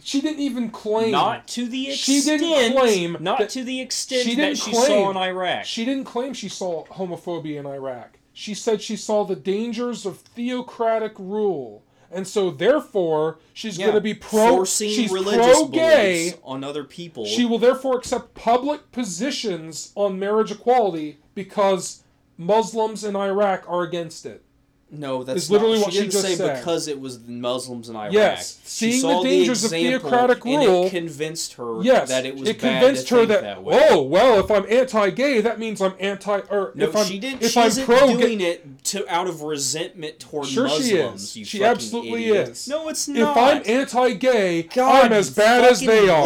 B: she didn't even claim.
A: Not to the
B: She
A: extent.
B: didn't claim
A: Not
B: that-
A: to the extent
B: she
A: that
B: didn't
A: she
B: claim-
A: saw in Iraq.
B: She didn't claim she saw homophobia in Iraq. She said she saw the dangers of theocratic rule. And so therefore she's
A: Yeah,
B: going to be pro
A: forcing
B: she's
A: religious
B: pro gay.
A: on other people.
B: She will therefore accept public positions on marriage equality because Muslims in Iraq are against it.
A: No, that's
B: is literally
A: not,
B: what
A: she
B: she
A: didn't
B: just
A: say
B: said.
A: because it was the Muslims in Iraq.
B: Yes,
A: she saw
B: the dangers of
A: example,
B: theocratic
A: and
B: rule-
A: it convinced her
B: Yes,
A: that it was
B: it
A: bad
B: convinced
A: to
B: her
A: think
B: that,
A: that way.
B: oh well, if I'm anti-gay, that means I'm anti. Or
A: No,
B: if I'm
A: she didn't.
B: if
A: She
B: I'm
A: isn't
B: pro
A: doing it to out of resentment toward
B: Sure she
A: Muslims.
B: is.
A: You
B: She absolutely
A: idiot.
B: is.
A: No, it's not. If.
B: I'm anti-gay,
A: God,
B: I'm as bad as they are.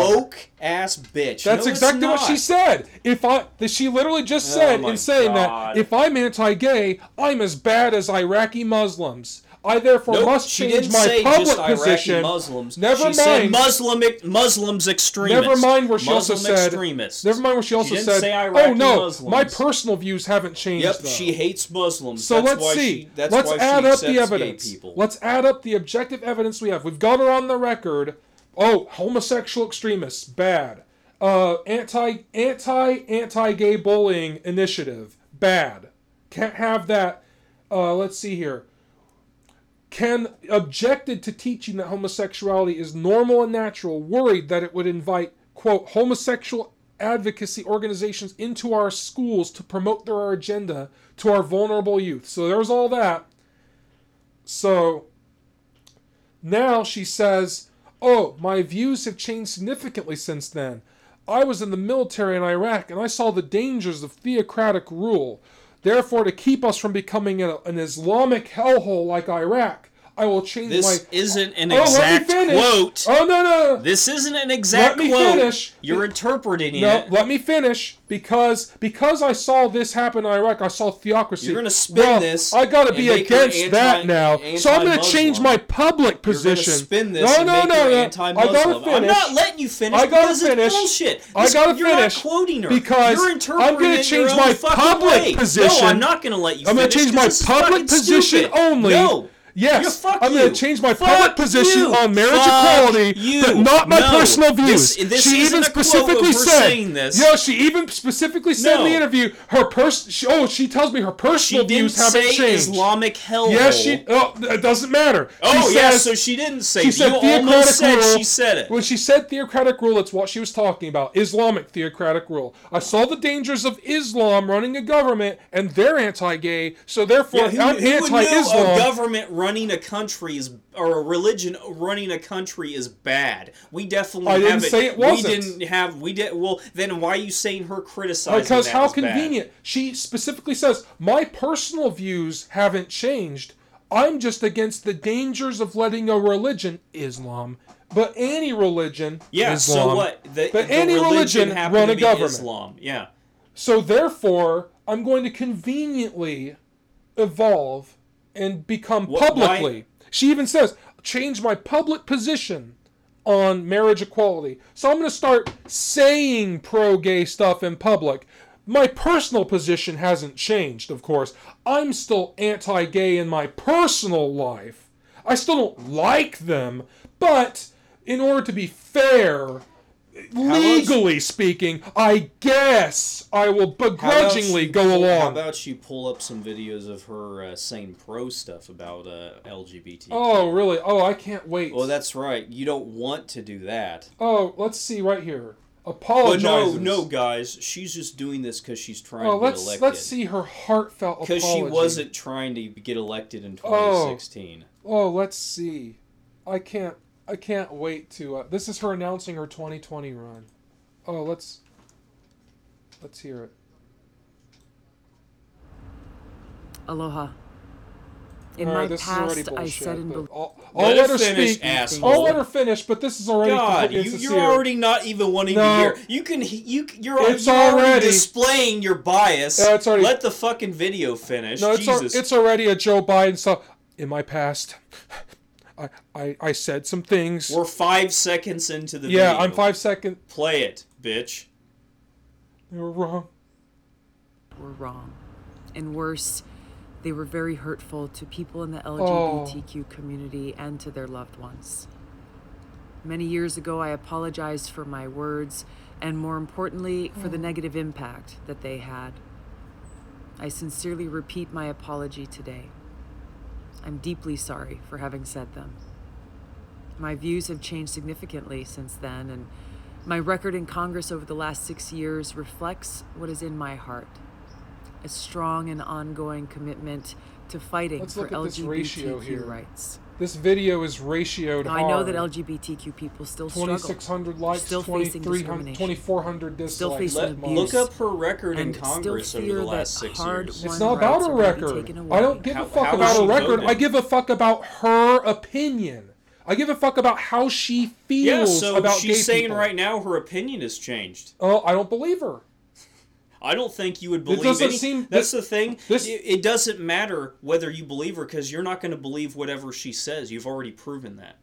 A: Ass bitch.
B: That's
A: No,
B: exactly what she said. If I, she literally just
A: Oh
B: said
A: my
B: in saying
A: God.
B: that if I'm anti-gay, I'm as bad as Iraqi Muslims. I therefore
A: Nope,
B: must
A: she
B: change my public position.
A: Muslims.
B: Never
A: she said
B: mind.
A: Muslim Muslims extremists.
B: Never mind where she
A: Muslim
B: also said.
A: extremists.
B: Never mind where she also
A: didn't
B: said.
A: say
B: oh no,
A: Muslims.
B: my personal views haven't changed.
A: Yep,
B: though.
A: she hates Muslims.
B: So
A: that's
B: let's
A: why
B: see.
A: She, that's
B: let's
A: why
B: add
A: she
B: up the evidence. Let's add up the objective evidence we have. We've got her on the record. Oh, homosexual extremists, bad. Uh, anti anti anti gay bullying initiative, bad. Can't have that. Uh, let's see here. Ken objected to teaching that homosexuality is normal and natural, worried that it would invite, quote, homosexual advocacy organizations into our schools to promote their agenda to our vulnerable youth. So there's all that. So now she says, Oh, my views have changed significantly since then. I was in the military in Iraq and I saw the dangers of theocratic rule. Therefore, to keep us from becoming an Islamic hellhole like Iraq, I will change
A: this
B: my.
A: isn't an
B: oh,
A: exact quote.
B: Oh, no, no, no.
A: This isn't an exact
B: Let me
A: quote.
B: finish.
A: You're interpreting
B: No,
A: it.
B: No, let me finish because because I saw this happen in Iraq. I saw theocracy.
A: You're gonna spin
B: well,
A: this
B: I gotta be against
A: anti-
B: that now. So I'm gonna change my public position.
A: spin this
B: no, no, no, no. I gotta finish.
A: I'm not letting you finish
B: I gotta finish.
A: bullshit.
B: I
A: This-
B: gotta
A: you're
B: finish
A: not quoting her
B: because
A: you're interpreting I'm gonna
B: change my public
A: way.
B: position.
A: No, I'm not gonna let you. Finish.
B: I'm gonna change my
A: this
B: public position only.
A: No.
B: Yes,
A: Yeah,
B: I'm going to change my
A: Fuck
B: public position
A: you.
B: on marriage
A: Fuck
B: equality,
A: you.
B: but not my
A: No.
B: personal views.
A: This- this
B: she even specifically said,
A: this.
B: "Yo, she even specifically said in the interview her pers- Oh, she tells me her personal views haven't changed.
A: Islamic hellhole.
B: Yes, she. Oh, it doesn't matter.
A: Oh
B: she
A: yeah,
B: says-
A: so she didn't say.
B: she said
A: you
B: theocratic
A: said
B: rule.
A: she said it.
B: When she said theocratic rule, that's what she was talking about. Islamic theocratic rule. I saw the dangers of Islam running a government, and they're anti-gay, so therefore
A: Yeah, who,
B: I'm
A: who knew a
B: anti-Islam.
A: government running a country is or a religion running a country is bad? We definitely
B: I didn't
A: haven't.
B: say it wasn't.
A: We didn't have. We did. Well, then why are you saying her criticizing?
B: Because how
A: as bad?
B: convenient. She specifically says, My personal views haven't changed. I'm just against the dangers of letting a religion, Islam, but any religion,
A: Yeah.
B: Islam.
A: So what? The,
B: But
A: the
B: any religion
A: religion
B: run
A: to
B: a government.
A: Islam. Yeah.
B: So therefore, I'm going to conveniently evolve and become
A: Wh-
B: publicly.
A: why-
B: She even says, change my public position on marriage equality. So I'm going to start saying pro gay stuff in public. My personal position hasn't changed, of course. I'm still anti gay in my personal life. I still don't like them, but in order to be fair, legally speaking, I guess I will begrudgingly go
A: pull- How
B: along.
A: about you pull up some videos of her uh, saying pro stuff about uh, LGBT?
B: Oh, really? Oh, I can't wait.
A: Well, that's right. You don't want to do that.
B: oh, let's see right here.
A: But
B: Apologizes.
A: no, no, guys. She's just doing this because she's trying
B: Oh,
A: to get elected.
B: let's see her heartfelt apology.
A: Because she wasn't trying to get elected in
B: Oh.
A: 2016.
B: Oh, let's see. I can't. I can't wait to. Uh, this is her announcing her 2020 run. Oh, let's. Let's hear it.
E: Aloha. In
B: All
E: my
B: right, this is already
E: past, I said and
B: but
E: believed.
B: I'll,
A: Let
B: I'll
A: her
B: let her
A: finish,
B: speak.
A: asshole.
B: I'll let her finish, but this is already
A: God, you, you're already not even wanting
B: No.
A: to hear. You can you you're,
B: It's
A: you're already,
B: already-
A: displaying your bias.
B: Yeah, it's already-
A: Let the fucking video finish.
B: No, it's, al- it's already a Joe Biden stuff. In my past, I, I, I said some things.
A: We're five seconds into the
B: yeah,
A: video.
B: I'm five second.
A: Play it, bitch.
B: They were wrong.
E: were wrong. And worse, they were very hurtful to people in the
B: Oh.
E: LGBTQ community and to their loved ones. Many years ago, I apologized for my words and, more importantly, for the oh. negative impact that they had. I sincerely repeat my apology today. I'm deeply sorry for having said them. My views have changed significantly since then, and my record in Congress over the last six years reflects what is in my heart a strong and ongoing commitment to fighting
B: Let's
E: for
B: look at this ratio
E: LGBTQ rights.
B: This video is ratioed
E: Now, I know that. LGBTQ people still struggle.
B: 2600 likes,
E: still facing discrimination.
B: 2400 dislikes.
E: Still facing
A: Let,
E: abuse.
A: look up her record in
E: And still
A: Congress over the last six years.
B: It's not about
E: rights
B: a
E: are
B: record. I don't give
A: How-
B: a fuck about
A: is
B: a record.
A: voting?
B: I give a fuck about her opinion. I give a fuck about how she feels
A: Yeah, so
B: about
A: she's saying
B: people.
A: right now her opinion has changed.
B: Oh, I don't believe her.
A: I don't think you would believe
B: doesn't
A: any.
B: seem-
A: That's
B: this-
A: the thing.
B: this-
A: it, it doesn't matter whether you believe her because you're not going to believe whatever she says. You've already proven that.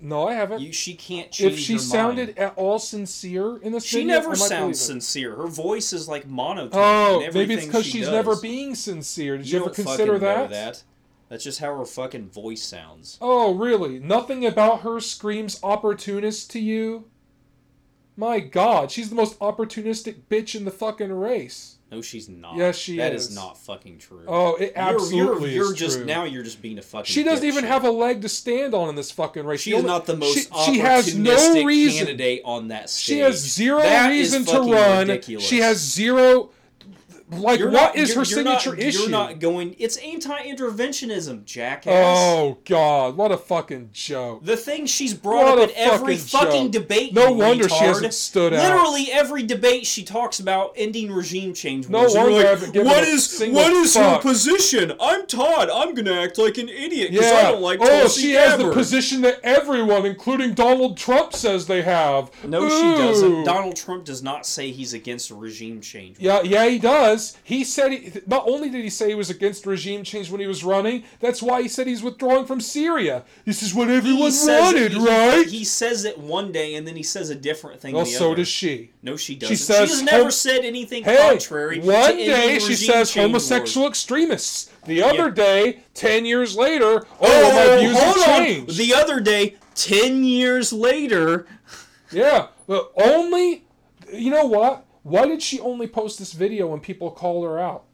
B: No, I haven't.
A: You, she can't change
B: if she sounded
A: mind.
B: at all sincere in this
A: She
B: video,
A: never sounds sincere. Her voice is like monotone.
B: Oh, maybe it's because
A: she
B: she's
A: does.
B: never being sincere. Did you,
A: You
B: ever consider that?
A: that. That's just how her fucking voice sounds.
B: Oh, really? Nothing about her screams opportunist to you? My god, she's the most opportunistic bitch in the fucking race.
A: No, she's not.
B: Yes, she
A: That
B: is.
A: is not fucking true.
B: Oh, it
A: You're-
B: absolutely
A: you're, you're,
B: is
A: just
B: true.
A: now. You're just being a fucking.
B: She doesn't even
A: dipshit.
B: have a leg to stand on in this fucking race.
A: She
B: The
A: is
B: only-
A: not the most
B: she,
A: opportunistic
B: she has no reason.
A: candidate on that stage.
B: She has zero
A: That is
B: reason to
A: fucking
B: run.
A: ridiculous.
B: She has zero. Like,
A: You're
B: what
A: not-
B: is her
A: you're not-
B: signature issue?
A: You're not going. It's anti-interventionism, jackass.
B: oh God, what a fucking joke!
A: The thing she's brought
B: What
A: up at every
B: fucking
A: fucking debate.
B: No wonder she
A: retard.
B: hasn't stood out.
A: Literally every debate she talks about ending regime change.
B: No
A: wars.
B: Wonder
A: like, what is what is her position? I'm Todd. I'm gonna act like an idiot because
B: Yeah.
A: I don't like
B: oh,
A: Tulsi
B: she has the position that everyone, including Donald Trump, says they have.
A: No, she doesn't. Donald Trump does not say he's against regime change.
B: Yeah, yeah, he does. He said he, not only did he say he was against regime change when he was running, that's why he said he's withdrawing from Syria. This is what everyone
A: says-
B: wanted,
A: he-
B: right?
A: He says it one day and then he says a different thing.
B: well,
A: the
B: so
A: other.
B: does she.
A: No, she doesn't. She,
B: says
A: has never said anything
B: Hey,
A: contrary. to
B: one day she says homosexual
A: wars.
B: extremists. The other
A: Yeah.
B: day, ten years later, oh,
A: Oh,
B: my views have
A: hold on.
B: changed.
A: The other day, ten years later,
B: Yeah, but only, you know what? Why did she only post this video when people called her out?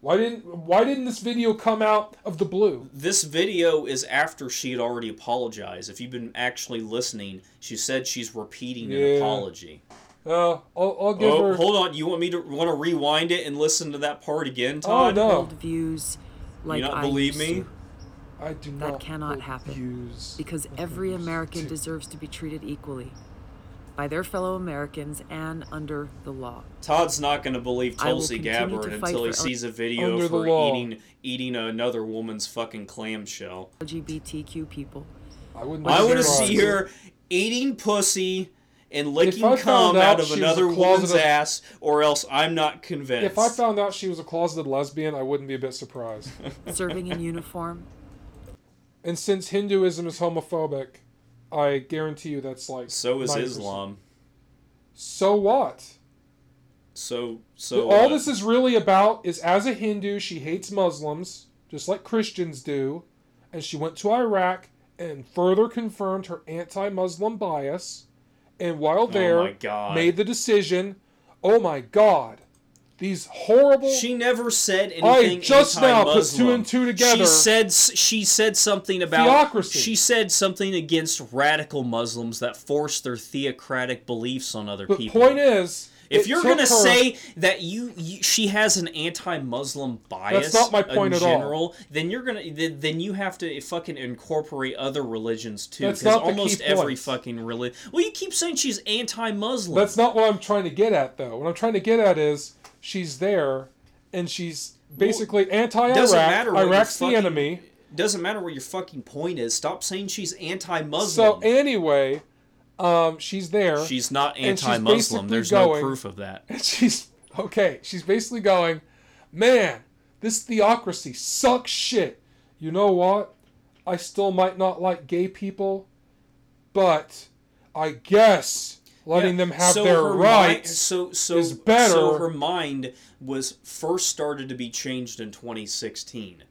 B: Why didn't Why didn't this video come out of the blue?
A: this video is after she had already apologized. If you've been actually listening, she said she's repeating
B: Yeah.
A: an apology.
B: Uh, I'll, I'll give
A: Oh,
B: her.
A: hold on. You want me to want to rewind it and listen to that part again, Todd?
B: Oh
E: no, views like
A: not
E: I
A: believe
E: used
A: me?
E: to,
B: I do
E: That
B: not.
E: That cannot happen.
B: Use
E: because every American deserves to be treated equally by their fellow Americans and under the law.
A: Todd's not going to believe
E: I will
A: Tulsi Gabbard
E: to
A: until he
E: for-
A: sees a video of her eating eating another woman's fucking clamshell.
E: LGBTQ people.
B: I wouldn't.
A: I want to see her eating pussy and licking cum out
B: out
A: of another woman's
B: closeted-
A: ass, or else I'm not convinced.
B: If I found out she was a closeted lesbian, I wouldn't be a bit surprised.
E: Serving in uniform,
B: and since Hinduism is homophobic, I guarantee you that's like.
A: so is
B: 90%.
A: Islam.
B: So what?
A: So so
B: All
A: uh,
B: this is really about is as a Hindu, she hates Muslims, just like Christians do, and she went to Iraq and further confirmed her anti Muslim bias, and while there,
A: Oh my God.
B: made the decision oh my god, these horrible.
A: She never said anything.
B: I just now put two and two together.
A: She said she said something about
B: Theocracy.
A: She said something against radical Muslims that force their theocratic beliefs on other people.
B: The point is,
A: if you're gonna
B: her-
A: say that you, you she has an anti-Muslim bias,
B: That's not my point
A: in
B: at all.
A: general, then you're gonna then, then you have to fucking incorporate other religions too. Because
B: not the key
A: almost every
B: point.
A: fucking religion. Well, you keep saying she's anti-Muslim.
B: That's not what I'm trying to get at, though. What I'm trying to get at is she's there, and she's basically anti-Iraq.
A: doesn't matter what your
B: Iraq's the
A: fucking-
B: enemy.
A: Doesn't matter what your fucking point is. Stop saying she's anti-Muslim.
B: So anyway, um, she's there.
A: She's not
B: and she's
A: anti-Muslim.
B: basically
A: There's no proof of that.
B: And she's okay. She's basically going, man, this theocracy sucks shit. You know what? I still might not like gay people, but I guess letting
A: Yeah,
B: them have
A: so
B: their rights.
A: Mind, so so
B: is better-
A: So her mind was first started to be changed in 2016.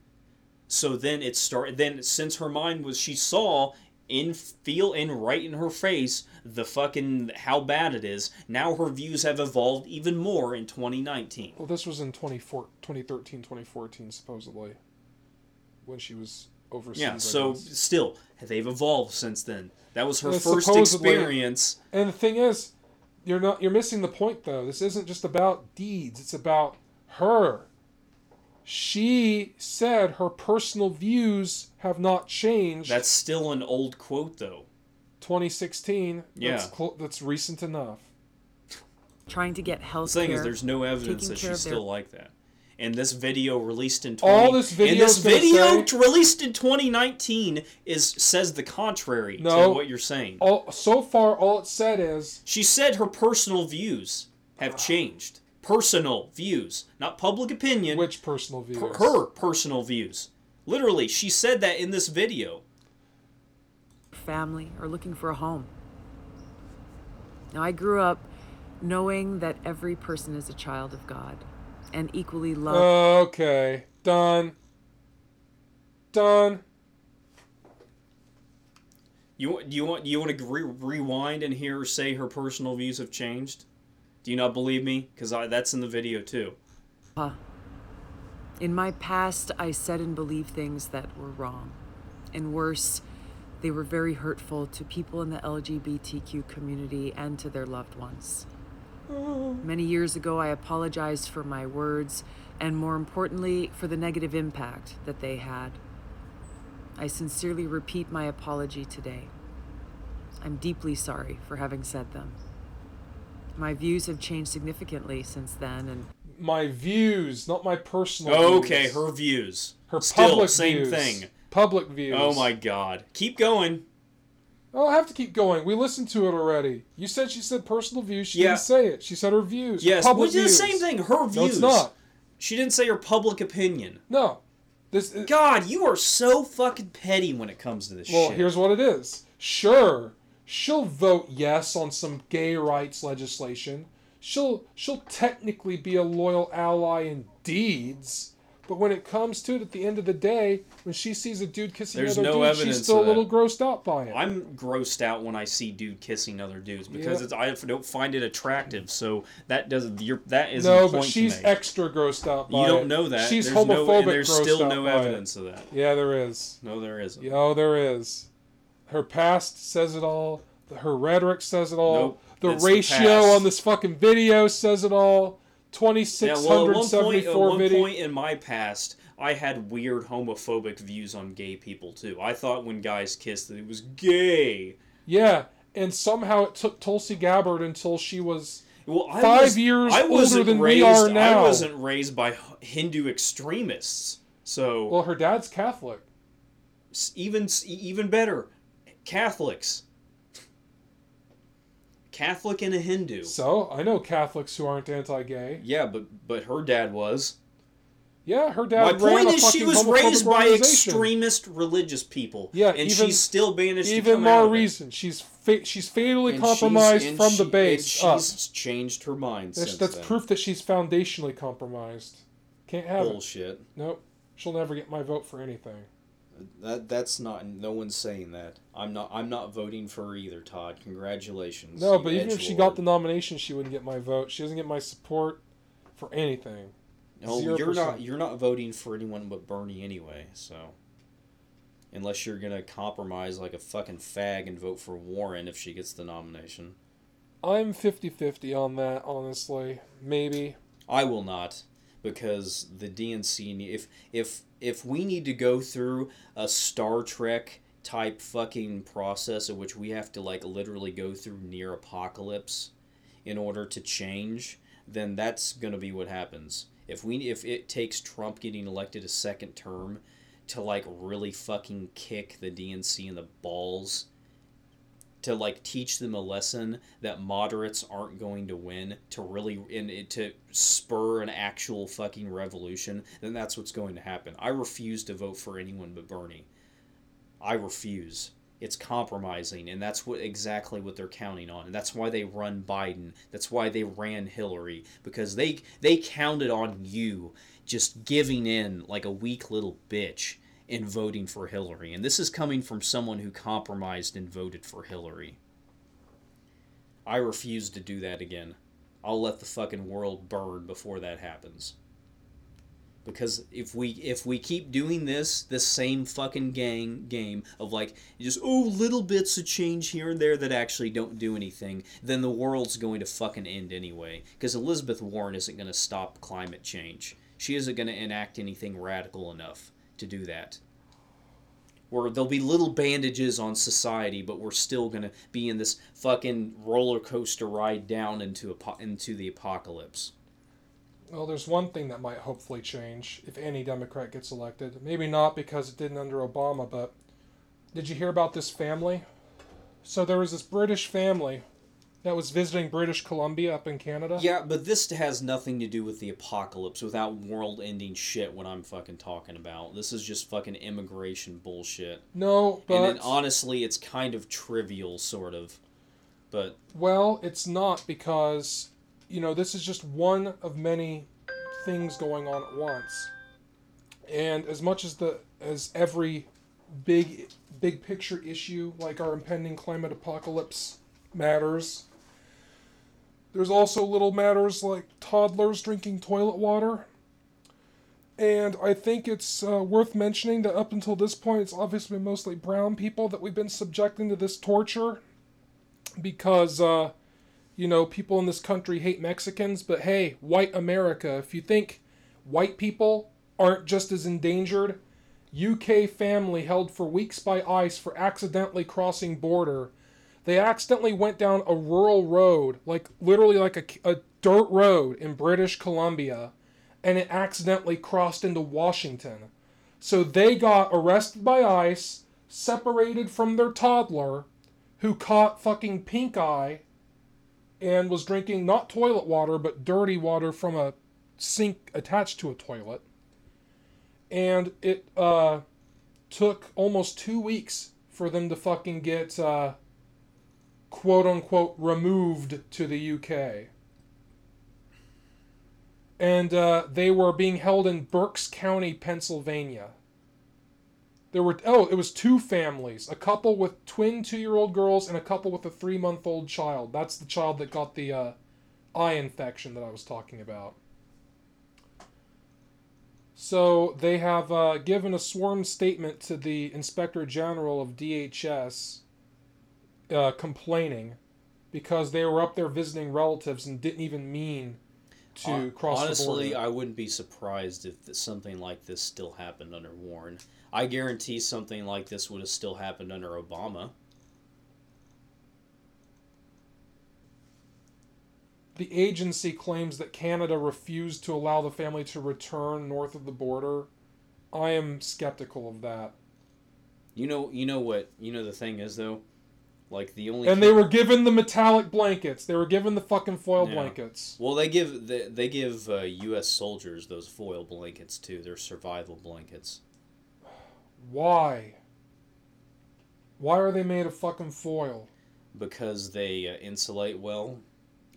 A: So then it started. Then since her mind was, she saw in feel in right in her face the fucking how bad it is. Now her views have evolved even more in 2019.
B: Well, this was in 24 2013, 2014, supposedly, when she was overseas.
A: Yeah. So still, they've evolved since then. That was her
B: Yeah,
A: first experience.
B: And the thing is, you're not you're missing the point though. This isn't just about deeds, it's about her. She said her personal views have not changed.
A: That's still an old quote though.
B: 2016.
A: Yeah.
B: That's, clo- that's recent enough.
E: Trying to get health
A: The thing is, there's no evidence that she's
E: of their-
A: still like that. And this video released in 20,
B: All this
A: and
B: video's
A: this video
B: say-
A: released in 2019 is says the contrary
B: No.
A: to what you're saying.
B: All so far, all it said is
A: She said her personal views have changed. Personal views, not public opinion.
B: which personal views.
A: her, her personal views. Literally, she said that in this video.
E: family or looking for a home. Now, I grew up knowing that every person is a child of God and equally loved.
B: Okay, done. Done.
A: You want you want you want to re- rewind and hear her say her personal views have changed? Do you not believe me? Because I that's in the video too.
E: Uh, in my past, I said and believed things that were wrong. And worse, they were very hurtful to people in the LGBTQ community and to their loved ones. Many years ago, I apologized for my words and, more importantly, for the negative impact that they had. I sincerely repeat my apology today. I'm deeply sorry for having said them. My views have changed significantly since then, and
B: My views, not my personal.
A: Okay,
B: views.
A: her views.
B: her
A: Still,
B: public
A: same
B: views.
A: thing.
B: Public views.
A: Oh my god. Keep going.
B: Oh, I have to keep going. We listened to it already. You said she said personal views. She
A: Yeah.
B: didn't say it. She said her views. her
A: Yes,
B: public
A: which is the
B: views.
A: same thing. Her views.
B: No, it's not.
A: She didn't say her public opinion.
B: No. This.
A: God, you are so fucking petty when it comes to this
B: well,
A: shit.
B: here's what it is. Sure, she'll vote yes on some gay rights legislation. She'll she'll technically be a loyal ally in deeds, but when it comes to it, at the end of the day, when she sees a dude kissing
A: There's
B: another
A: no
B: dude, she's still a little grossed out by it.
A: I'm grossed out when I see dude kissing other dudes because
B: Yeah.
A: it's, I don't find it attractive. So that doesn't. You're, that isn't
B: no, but she's extra grossed out by
A: You don't know that.
B: She's
A: there's
B: homophobic.
A: No, and there's still no
B: it.
A: evidence of that.
B: Yeah, there is.
A: No, there isn't.
B: Yo, oh, there is. Her past says it all. Her rhetoric says it all.
A: Nope,
B: the
A: it's the
B: ratio on this fucking video says it all. Twenty
A: Yeah, well, at one point, at one
B: video.
A: point in my past, I had weird homophobic views on gay people too. I thought when guys kissed that it was gay.
B: Yeah, and somehow it took Tulsi Gabbard until she was.
A: Well, I
B: Five
A: was,
B: years
A: I
B: older than we are now.
A: I wasn't raised by Hindu extremists, so
B: Well, her dad's Catholic.
A: even even better, Catholics. Catholic and a Hindu.
B: So I know Catholics who aren't anti-gay.
A: Yeah, but but her dad was.
B: Yeah, her dad.
A: My point is, she was raised by extremist religious people.
B: Yeah,
A: and
B: even-
A: she's still managed to
B: Even
A: come out
B: more
A: of it.
B: reason. She's fa- she's fatally
A: And
B: compromised
A: and
B: from
A: she-
B: the base
A: and
B: up.
A: she's changed her mind
B: That's,
A: since
B: that's
A: then.
B: proof that she's foundationally compromised. Can't have it.
A: Bullshit.
B: Nope. She'll never get my vote for anything.
A: That that's not. No one's saying that. I'm not. I'm not voting for her either, Todd. Congratulations.
B: No, but even if she got the nomination, she wouldn't get my vote. She doesn't get my support. for anything.
A: No,
B: Zero
A: you're not. You're not voting for anyone but Bernie anyway. So, unless you're gonna compromise like a fucking fag and vote for Warren if she gets the nomination,
B: I'm 50-50 on that, honestly. Maybe.
A: I will not, because the DNC. If if if we need to go through a Star Trek type fucking process in which we have to like literally go through near apocalypse in order to change, then that's gonna be what happens. If we if it takes Trump getting elected a second term to like really fucking kick the DNC in the balls to like teach them a lesson that moderates aren't going to win to really it to spur an actual fucking revolution then that's what's going to happen. I refuse to vote for anyone but bernie. I refuse. It's compromising and that's what exactly what they're counting on and that's why they run biden. That's why they ran hillary because they they counted on you just giving in like a weak little bitch in voting for Hillary. And this is coming from someone who compromised and voted for Hillary. I refuse to do that again. I'll let the fucking world burn before that happens. Because if we if we keep doing this this same fucking gang game of like just oh little bits of change here and there that actually don't do anything, then the world's going to fucking end anyway. Because Elizabeth Warren isn't going to stop climate change. She isn't going to enact anything radical enough to do that. Where there'll be little bandages on society, but we're still gonna be in this fucking roller coaster ride down into into the apocalypse.
B: Well, there's one thing that might hopefully change if any Democrat gets elected. Maybe not because it didn't under Obama, but did you hear about this family? So there was this British family that was visiting British Columbia up in Canada.
A: Yeah, but this has nothing to do with the apocalypse without world-ending shit. What I'm fucking talking about. This is just fucking immigration bullshit.
B: No, but
A: and then honestly, it's kind of trivial, sort of. But
B: Well, it's not because, you know, this is just one of many things going on at once. And as much as the as every big big picture issue like our impending climate apocalypse matters, there's also little matters like toddlers drinking toilet water. And I think it's uh, worth mentioning that up until this point, it's obviously mostly brown people that we've been subjecting to this torture because uh, you know people in this country hate Mexicans, but hey, white America, if you think white people aren't just as endangered, UK family held for weeks by ICE for accidentally crossing border. They accidentally went down a rural road, like literally like a, a dirt road in British Columbia, and it accidentally crossed into Washington. So they got arrested by ICE, separated from their toddler, who caught fucking pink eye and was drinking not toilet water but dirty water from a sink attached to a toilet. And it uh, took almost two weeks for them to fucking get uh, quote unquote removed to the UK. And uh, they were being held in Berks County, Pennsylvania. There were oh, it was two families, a couple with twin two-year-old girls and a couple with a three-month-old child. That's the child that got the uh, eye infection that I was talking about. So they have uh, given a sworn statement to the Inspector General of DHS, uh, complaining because they were up there visiting relatives and didn't even mean to
A: hon-
B: cross
A: honestly,
B: the border.
A: Honestly, I wouldn't be surprised if something like this still happened under Warren. I guarantee something like this would have still happened under Obama.
B: The agency claims that Canada refused to allow the family to return north of the border. I am skeptical of that.
A: You know, you know what? You know the thing is though, like the only
B: And they were given the metallic blankets. They were given the fucking foil
A: Yeah.
B: blankets.
A: Well, they give they, they give uh, U.S. soldiers those foil blankets too. They're survival blankets.
B: Why? Why are they made of fucking foil?
A: because they uh, insulate well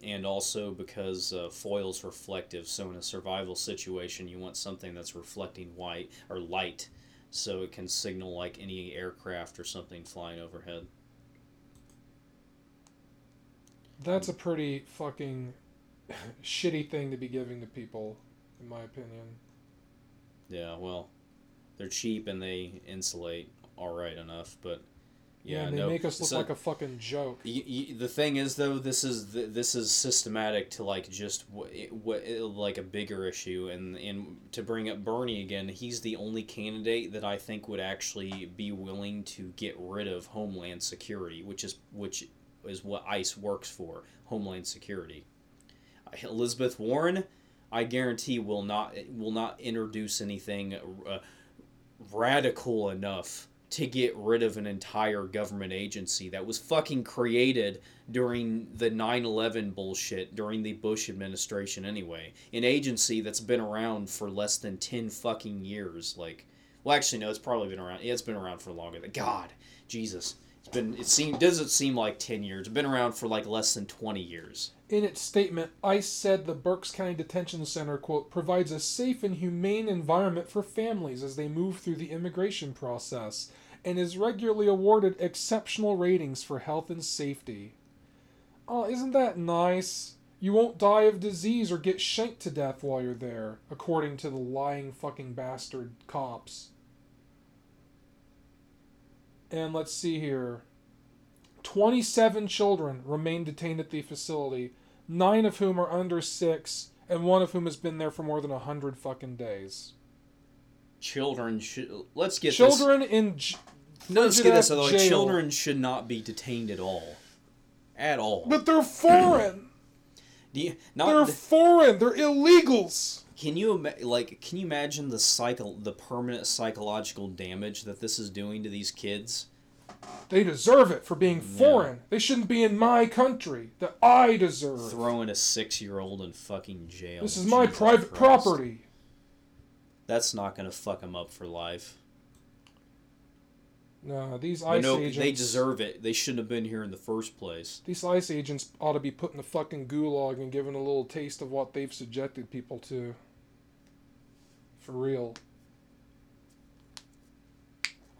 A: and also because uh, foil's reflective so in a survival situation you want something that's reflecting white or light so it can signal like any aircraft or something flying overhead
B: That's a pretty fucking shitty thing to be giving to people, in my opinion.
A: Yeah, well, they're cheap and they insulate all right enough, but
B: Yeah,
A: yeah,
B: and they
A: no.
B: make us look
A: so-
B: like a fucking joke.
A: Y- y- the thing is though this is th- this is systematic to like just what what like a bigger issue and and to bring up Bernie again he's the only candidate that I think would actually be willing to get rid of homeland security which is which is what ICE works for homeland security Elizabeth Warren I guarantee will not will not introduce anything uh, radical enough to get rid of an entire government agency that was fucking created during the 9/11 bullshit during the Bush administration anyway. An agency that's been around for less than 10 fucking years like well actually no it's probably been around Yeah, it's been around for longer than god Jesus it's been it seem doesn't seem like 10 years it's been around for like less than 20 years
B: In its statement, ICE said the Berks County Detention Center, quote, provides a safe and humane environment for families as they move through the immigration process and is regularly awarded exceptional ratings for health and safety. Oh, isn't that nice? You won't die of disease or get shanked to death while you're there, according to the lying fucking bastard cops. And let's see here. 27 children remain detained at the facility, nine of whom are under six, and one of whom has been there for more than a hundred fucking days.
A: children should let's get this
B: Children in. J-
A: No, let's get this
B: ass
A: out of the way.
B: jail.
A: Children should not be detained at all. At all.
B: But they're foreign.
A: You,
B: they're
A: not,
B: foreign. They're illegals.
A: Can you like can you imagine the cycle the permanent psychological damage that this is doing to these kids?
B: They deserve it for being foreign. They shouldn't be in my country that I deserve.
A: Throwing a 6-year-old in fucking jail.
B: This is my
A: Jesus
B: private
A: Christ.
B: property.
A: That's not going to fuck them up for life.
B: No, these ICE
A: no,
B: agents.
A: they deserve it. They shouldn't have been here in the first place.
B: These ICE agents ought to be put in the fucking gulag and given a little taste of what they've subjected people to. For real.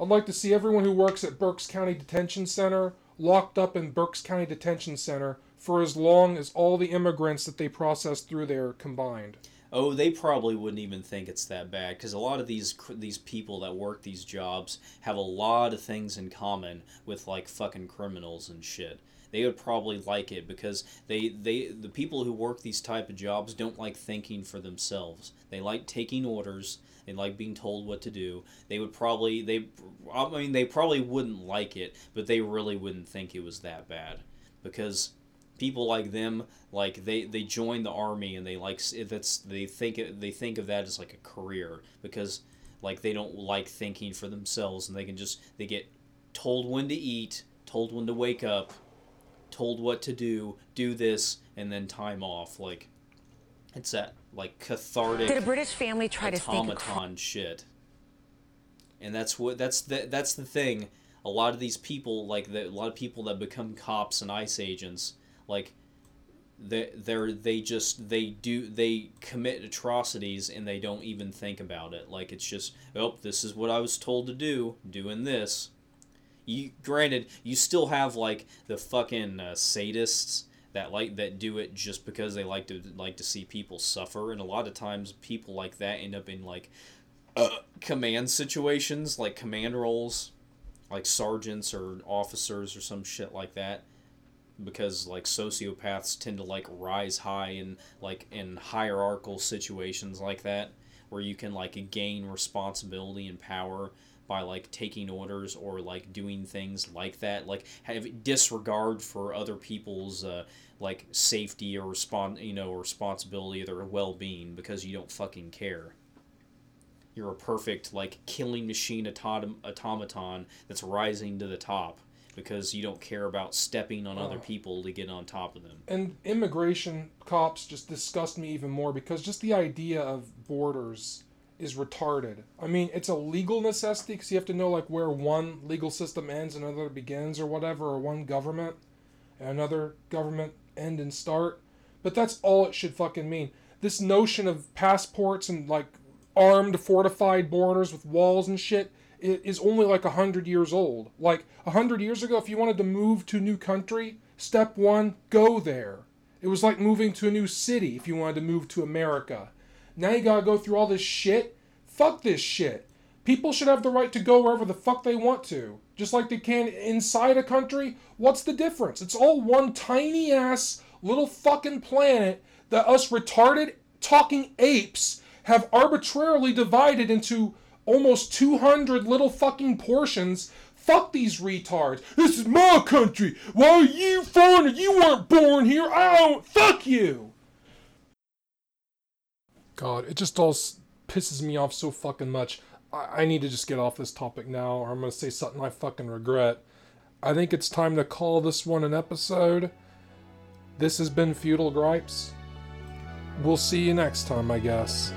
B: I'd like to see everyone who works at Berks County Detention Center locked up in Berks County Detention Center for as long as all the immigrants that they process through there combined.
A: Oh, they probably wouldn't even think it's that bad because a lot of these these people that work these jobs have a lot of things in common with like fucking criminals and shit. They would probably like it because they they the people who work these type of jobs don't like thinking for themselves. They like taking orders. They like being told what to do. They would probably they I mean they probably wouldn't like it, but they really wouldn't think it was that bad because people like them like they they join the army and they like that's they think they think of that as like a career because like they don't like thinking for themselves and they can just they get told when to eat told when to wake up told what to do do this and then time off like it's that like cathartic
F: Did a British family try to a
A: automaton shit. And that's what that's the that's the thing. A lot of these people, like the, a lot of people that become cops and ICE agents, like they they're they just they do they commit atrocities and they don't even think about it. Like it's just oh this is what I was told to do, doing this. You granted you still have like the fucking uh, sadists that like that do it just because they like to like to see people suffer and a lot of times people like that end up in like uh, command situations like command roles like sergeants or officers or some shit like that because like sociopaths tend to like rise high in like in hierarchical situations like that where you can like gain responsibility and power by like taking orders or like doing things like that like have disregard for other people's uh, like safety or respond you know responsibility or their well-being because you don't fucking care you're a perfect like killing machine autom- automaton that's rising to the top because you don't care about stepping on other
B: Oh.
A: people to get on top of them
B: And immigration cops just disgust me even more because just the idea of borders is retarded. I mean, it's a legal necessity because you have to know like where one legal system ends and another begins or whatever, or one government and another government end and start. But that's all it should fucking mean. This notion of passports and like armed, fortified borders with walls and shit i- is only like a hundred years old. Like a hundred years ago, if you wanted to move to a new country, step one, go there. It was like moving to a new city if you wanted to move to America. Now you gotta go through all this shit. Fuck this shit. People should have the right to go wherever the fuck they want to. Just like they can inside a country. What's the difference? It's all one tiny ass little fucking planet that us retarded talking apes have arbitrarily divided into almost 200 little fucking portions. Fuck these retards. This is my country. Why are you foreigner? You weren't born here. I don't. Fuck you. God, it just all pisses me off so fucking much. I, I need to just get off this topic now, or I'm gonna say something I fucking regret. I think it's time to call this one an episode. This has been Feudal Gripes. We'll see you next time, I guess.